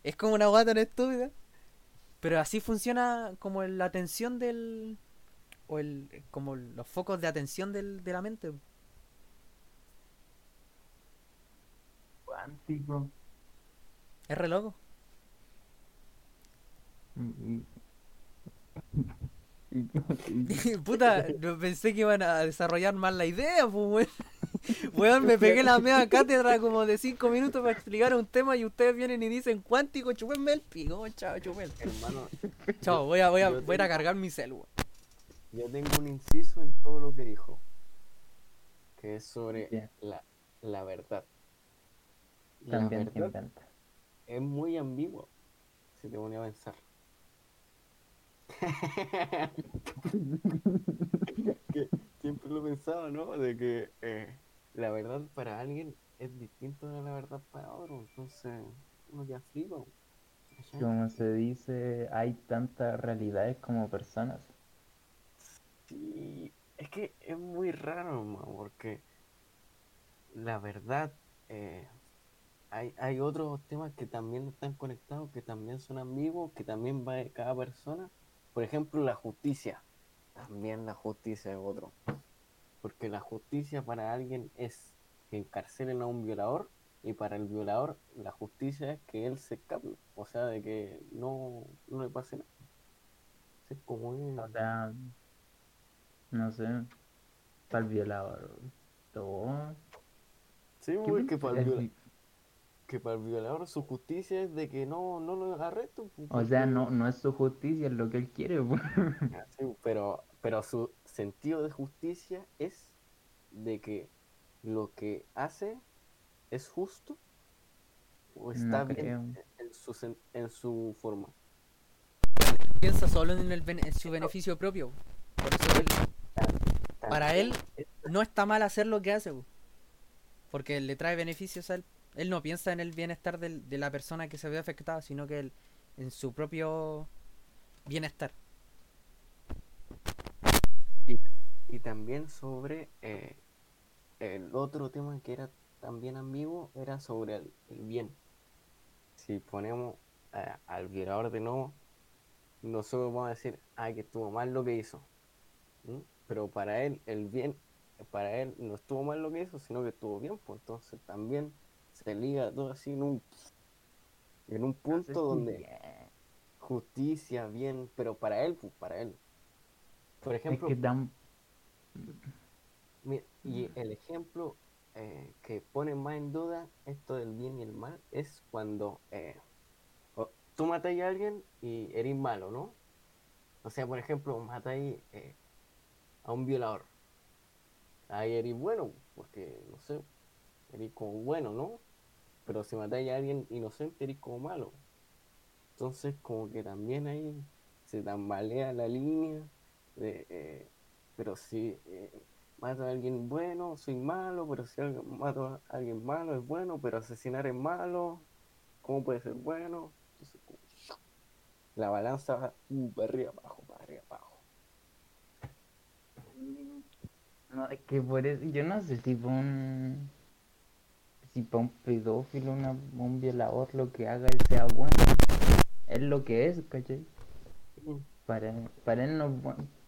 S2: Es como una guata tan estúpida. Pero así funciona como la atención del... O el, como los focos de atención del, de la mente.
S1: Cuántico.
S2: Es re loco.
S1: Y- y- (laughs) (laughs)
S2: Puta, no pensé que iban a desarrollar más la idea, pues, weón. Me pegué la media cátedra como de 5 minutos para explicar un tema y ustedes vienen y dicen cuántico, chupenme el pico, chao, chupen.
S3: Hermano,
S2: Chao, voy a, voy a, voy a ir a
S3: tengo-
S2: cargar mi celu.
S3: yo tengo un inciso en todo lo que dijo. Que es sobre la, la verdad. La
S1: También te
S3: verdad
S1: encanta.
S3: es muy ambiguo. Si te ponía a pensar. (laughs) que siempre lo he pensado, ¿no? De que eh, la verdad para alguien es distinto de la verdad para otro. Entonces, uno ya flipa. ¿cachai?
S1: Como se dice, hay tantas realidades como personas.
S3: Sí, es que es muy raro, hermano, porque la verdad, eh, hay, hay otros temas que también están conectados, que también son ambiguos, que también va de cada persona. Por ejemplo, la justicia. También la justicia es otro. Porque la justicia para alguien es que encarcelen a un violador y para el violador la justicia es que él se escape. O sea, de que no, no le pase nada. Es como un-
S1: O sea, no sé, para el violador. Todo.
S3: Sí, porque para el, viola- que para el violador su justicia es de que no, no lo arresten. pues,
S1: O sea, no, no es su justicia, es lo que él quiere, pues.
S3: Ah, sí, pero, pero su sentido de justicia es de que lo que hace es justo o está
S1: No
S3: bien en su, en su forma.
S2: Piensa solo en, el en su beneficio propio. Por eso él, para él no está mal hacer lo que hace. po. Porque le trae beneficios a él. Él no piensa en el bienestar del- de la persona que se ve afectada, sino que él, en su propio bienestar.
S3: Y también sobre eh, el otro tema que era también ambiguo, era sobre el, el bien. Si ponemos eh, al violador de nuevo, nosotros vamos a decir, ay, que estuvo mal lo que hizo. ¿Mm? Pero para él, el bien, para él no estuvo mal lo que hizo, sino que estuvo bien, pues entonces también se liga todo así en un, en un punto donde justicia, bien, pero para él, pues para él. Por
S1: Es
S3: ejemplo,
S1: que tan...
S3: Y el ejemplo eh, que pone más en duda esto del bien y el mal es cuando eh, tú matáis a alguien y eres malo, ¿no? O sea, por ejemplo, matáis eh, a un violador. Ahí eres bueno, porque, no sé, eres como bueno, ¿no? Pero si matáis a alguien inocente, eres como malo. Entonces, como que también ahí se tambalea la línea de... pero si eh, mato a alguien bueno, soy malo, pero si alguien- mato a alguien malo, es bueno, pero asesinar es malo, ¿cómo puede ser bueno? Entonces, la balanza va uh, para arriba, abajo, para arriba, abajo.
S1: No, es que por eso, yo no sé si para un, si para un pedófilo, una- un violador, lo que haga él sea bueno, es lo que es, ¿cachai? Para, para él no es bueno.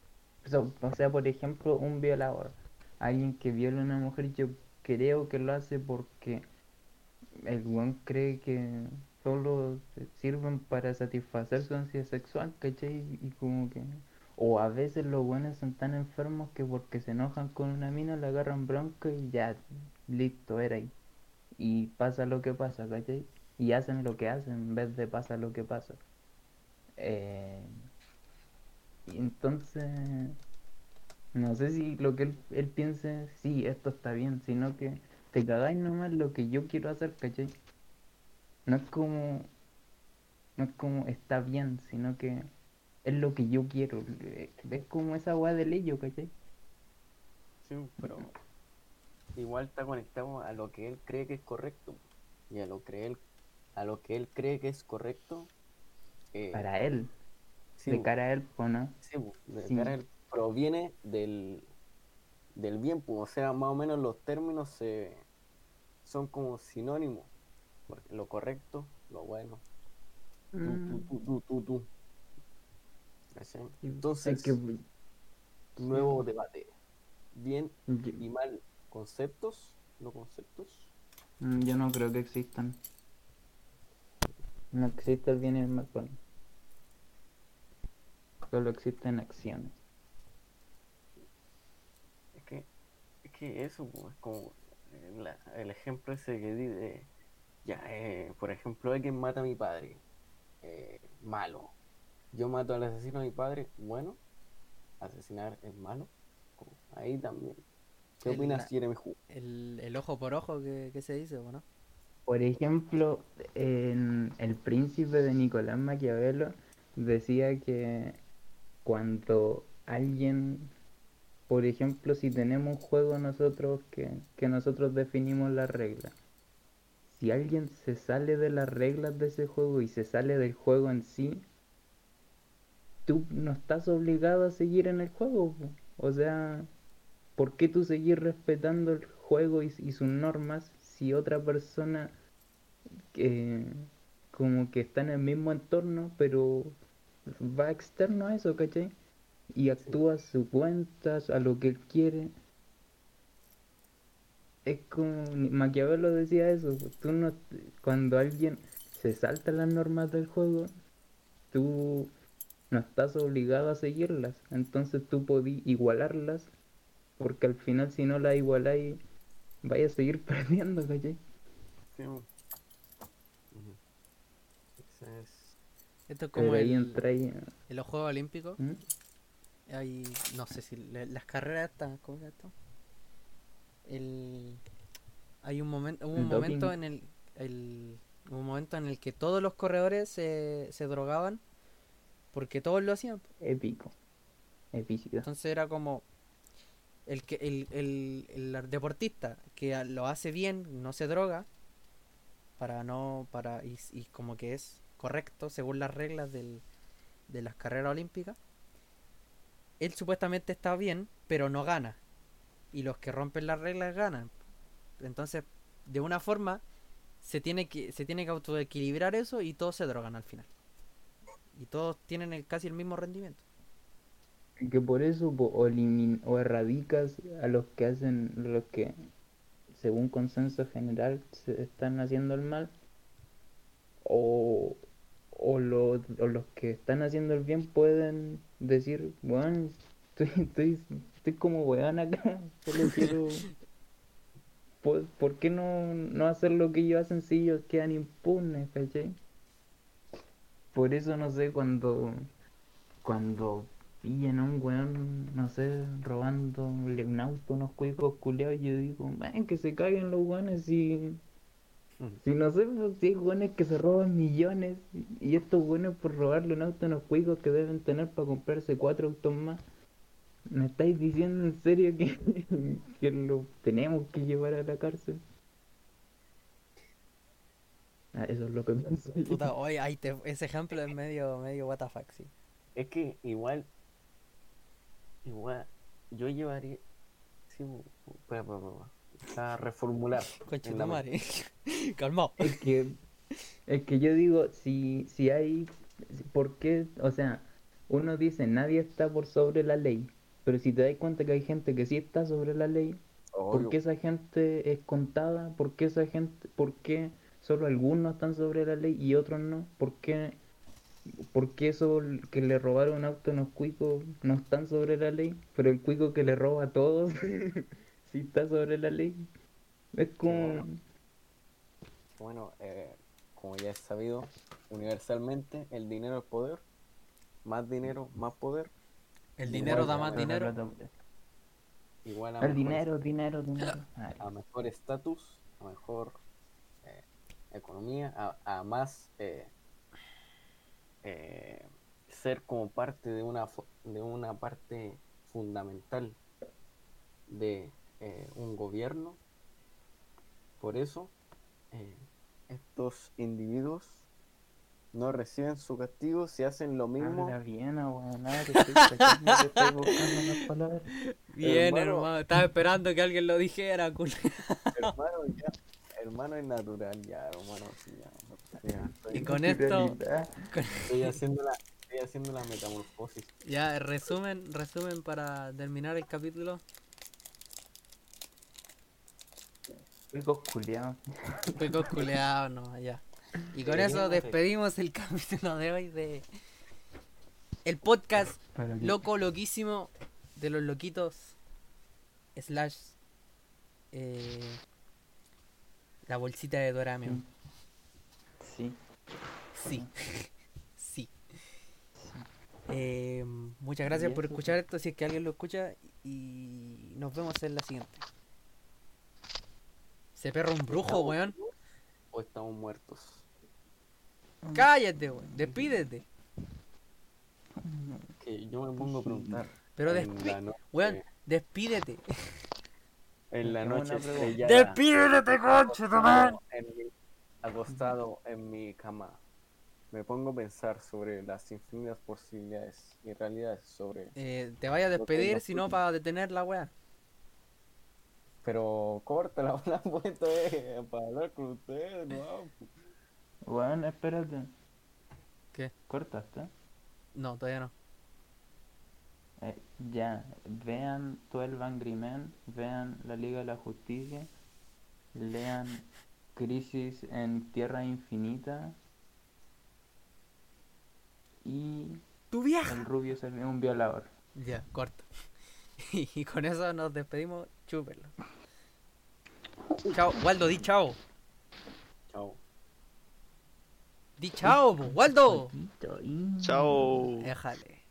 S1: O sea, por ejemplo, un violador, alguien que viola a una mujer, yo creo que lo hace porque el weón cree que solo sirven para satisfacer su ansiedad sexual, ¿cachai? Y como que... O a veces los buenos son tan enfermos que porque se enojan con una mina le agarran bronca y ya, listo, era ahí. Y pasa lo que pasa, ¿cachai? Y hacen lo que hacen en vez de pasa lo que pasa. Eh, y entonces, no sé si lo que él, él piense, sí, esto está bien, sino que te cagáis nomás lo que yo quiero hacer, ¿cachai? No es como, no es como está bien, sino que es lo que yo quiero. eh, Es como esa weá del ello, ¿cachai?
S3: Sí, pero igual está conectado a lo que él cree que es correcto. Y a lo que él, a lo que él cree que es correcto. eh,
S1: Para él,
S3: sí,
S1: de cara a él, ¿o no?
S3: sí, de
S1: sí.
S3: cara a él, proviene del, del bien, pues, o sea, más o menos los términos se, son como sinónimos. Porque lo correcto, lo bueno, tú, tú, tú, tú, tú, Entonces,
S1: que-
S3: nuevo debate. Bien y mal conceptos, no conceptos.
S1: mm, yo no creo que existan. No existe el bien y el mal mí. Solo existen acciones.
S3: Es que, es que eso, es como eh, la- el ejemplo ese que di de, ya, eh, por ejemplo, alguien mata a mi padre, eh, malo. Yo mato al asesino de mi padre, bueno, asesinar es malo. Como Ahí también. ¿Qué
S2: El-
S3: opinas, Jeremy Hu?
S2: El, el ojo por ojo que, que se dice, ¿o no?
S1: Por ejemplo, en El Príncipe de Nicolás Maquiavelo decía que cuando alguien, por ejemplo, si tenemos un juego nosotros que, que nosotros definimos las reglas, si alguien se sale de las reglas de ese juego y se sale del juego en sí, tú no estás obligado a seguir en el juego. O sea, ¿por qué tú seguir respetando el juego y, sus normas si otra persona que como que está en el mismo entorno, pero va externo a eso, ¿cachai? Y actúa a su cuenta, a lo que él quiere. Es como Maquiavelo decía eso, tú no cuando alguien se salta las normas del juego, tú no estás obligado a seguirlas, entonces tú podís igualarlas, porque al final si no las igualáis, vais a seguir (laughs) perdiendo, ¿cachai?
S3: Sí,
S2: Esto es como
S1: ahí
S2: el-
S1: ahí.
S2: en los Juegos Olímpicos.
S1: ¿Mm?
S2: Hay, no sé si le- las carreras estas, ¿cómo llama esto? El, hay un momento, hubo un momento en el, el- un momento en el que todos los corredores se, se drogaban porque todos lo hacían.
S1: Épico. Epicidad.
S2: Entonces era como el que el, el, el deportista que lo hace bien, no se droga para no para y, y como que es correcto según las reglas del, de las carreras olímpicas. Él supuestamente está bien, pero no gana. Y los que rompen las reglas ganan. Entonces, de una forma se tiene que se tiene que autoequilibrar eso y todos se drogan al final. Y todos tienen el, casi el mismo rendimiento.
S1: Que por eso o, elimin- o erradicas a los que hacen, los que según consenso general se están haciendo el mal, o, o, lo- o los que están haciendo el bien pueden decir, bueno, estoy, (laughs) estoy, estoy como weón acá, (laughs) solo quiero... ¿Por, por qué no, no hacer lo que ellos hacen si ellos quedan impunes, ¿cachai? Por eso no sé, cuando cuando pillan a un weón, no sé, robando un auto, unos cuicos culeados, yo digo, que se caguen los weones si, si no sé, pues, si hay weones que se roban millones y estos weones por robarle un auto a unos cuicos que deben tener para comprarse cuatro autos más. ¿Me estáis diciendo en serio que, (laughs) que lo tenemos que llevar a la cárcel? Ah, eso es lo que pienso yo.
S2: Puta, oye, ahí te- ese ejemplo es medio, medio what the fuck, sí.
S3: Es que igual, igual, yo llevaría, sí, espera, espera, espera, a reformular. (laughs)
S2: Concha
S3: en
S2: tu
S3: la
S2: madre. (laughs) Calmado.
S1: Es que, es que yo digo, si, si hay, ¿por qué? O sea, uno dice, nadie está por sobre la ley, pero si te das cuenta que hay gente que sí está sobre la ley, ¿por
S3: Obvio.
S1: qué esa gente es contada? ¿Por qué esa gente, por qué solo algunos están sobre la ley y otros no? ¿Por qué, por qué eso que le robaron un auto a unos cuicos no están sobre la ley, pero el cuico que le roba a todos (laughs) está sobre la ley? Es como...
S3: bueno. Bueno, eh, como ya es sabido, universalmente el dinero es poder. Más dinero, más poder.
S2: El dinero da más dinero.
S3: Igual a
S1: El
S3: mejor-
S1: dinero, dinero, dinero. (coughs) Ay,
S3: a mejor estatus, a mejor eh, economía, a, a más eh, eh, ser como parte de una de una parte fundamental de eh, un gobierno. Por eso eh, estos individuos no reciben su castigo si hacen lo mismo.
S1: Habla bien, estoy cachando que estoy buscando las palabras.
S2: Bien,
S3: Hermano.
S2: hermano. Estaba esperando que alguien lo dijera, culo.
S3: hermano, (laughs) ya, hermano es natural, ya, hermano, sí, ya, ya, estoy-
S2: Y con esto. (laughs)
S3: Estoy haciendo la, estoy haciendo la metamorfosis.
S2: ya, resumen, resumen para terminar el capítulo.
S1: Cuicos culiados.
S2: Pecos culeados, no, ya. Y con eso despedimos el (laughs) capítulo de hoy de el podcast loco, loquísimo de los loquitos slash eh, la bolsita de Doraemon.
S1: Sí. (laughs)
S2: Sí, sí. Eh, muchas gracias por escuchar esto, si es que alguien lo escucha y nos vemos en la siguiente. Ese perro es un brujo, weón.
S3: O estamos muertos.
S2: Cállate, weón. Despídete.
S3: Que yo me pongo a preguntar.
S2: Pero
S3: noche,
S2: Weón, despídete.
S3: en la noche estrellada,
S2: Despídete, concha, tu madre.
S3: acostado en mi- acostado en mi cama, me pongo a pensar sobre las infinitas posibilidades y realidades sobre.
S2: Eh, te vayas a despedir, si no, para detener la weá.
S3: Pero corta la (laughs) vuelta eh, para hablar con ustedes, no.
S1: Bueno, espérate.
S2: ¿Qué?
S1: ¿Cortaste?
S2: No, todavía no.
S1: Eh, ya, vean 12 Angry Men, vean La Liga de la Justicia, lean Crisis en Tierra Infinita y
S2: Tu vieja.
S1: El Rubio es un violador.
S2: Ya, corta. (laughs) Y con eso nos despedimos. Chúpelo. Chao. Waldo, di chao.
S3: Chao.
S2: Di chao, Waldo.
S4: Chao.
S2: Déjale.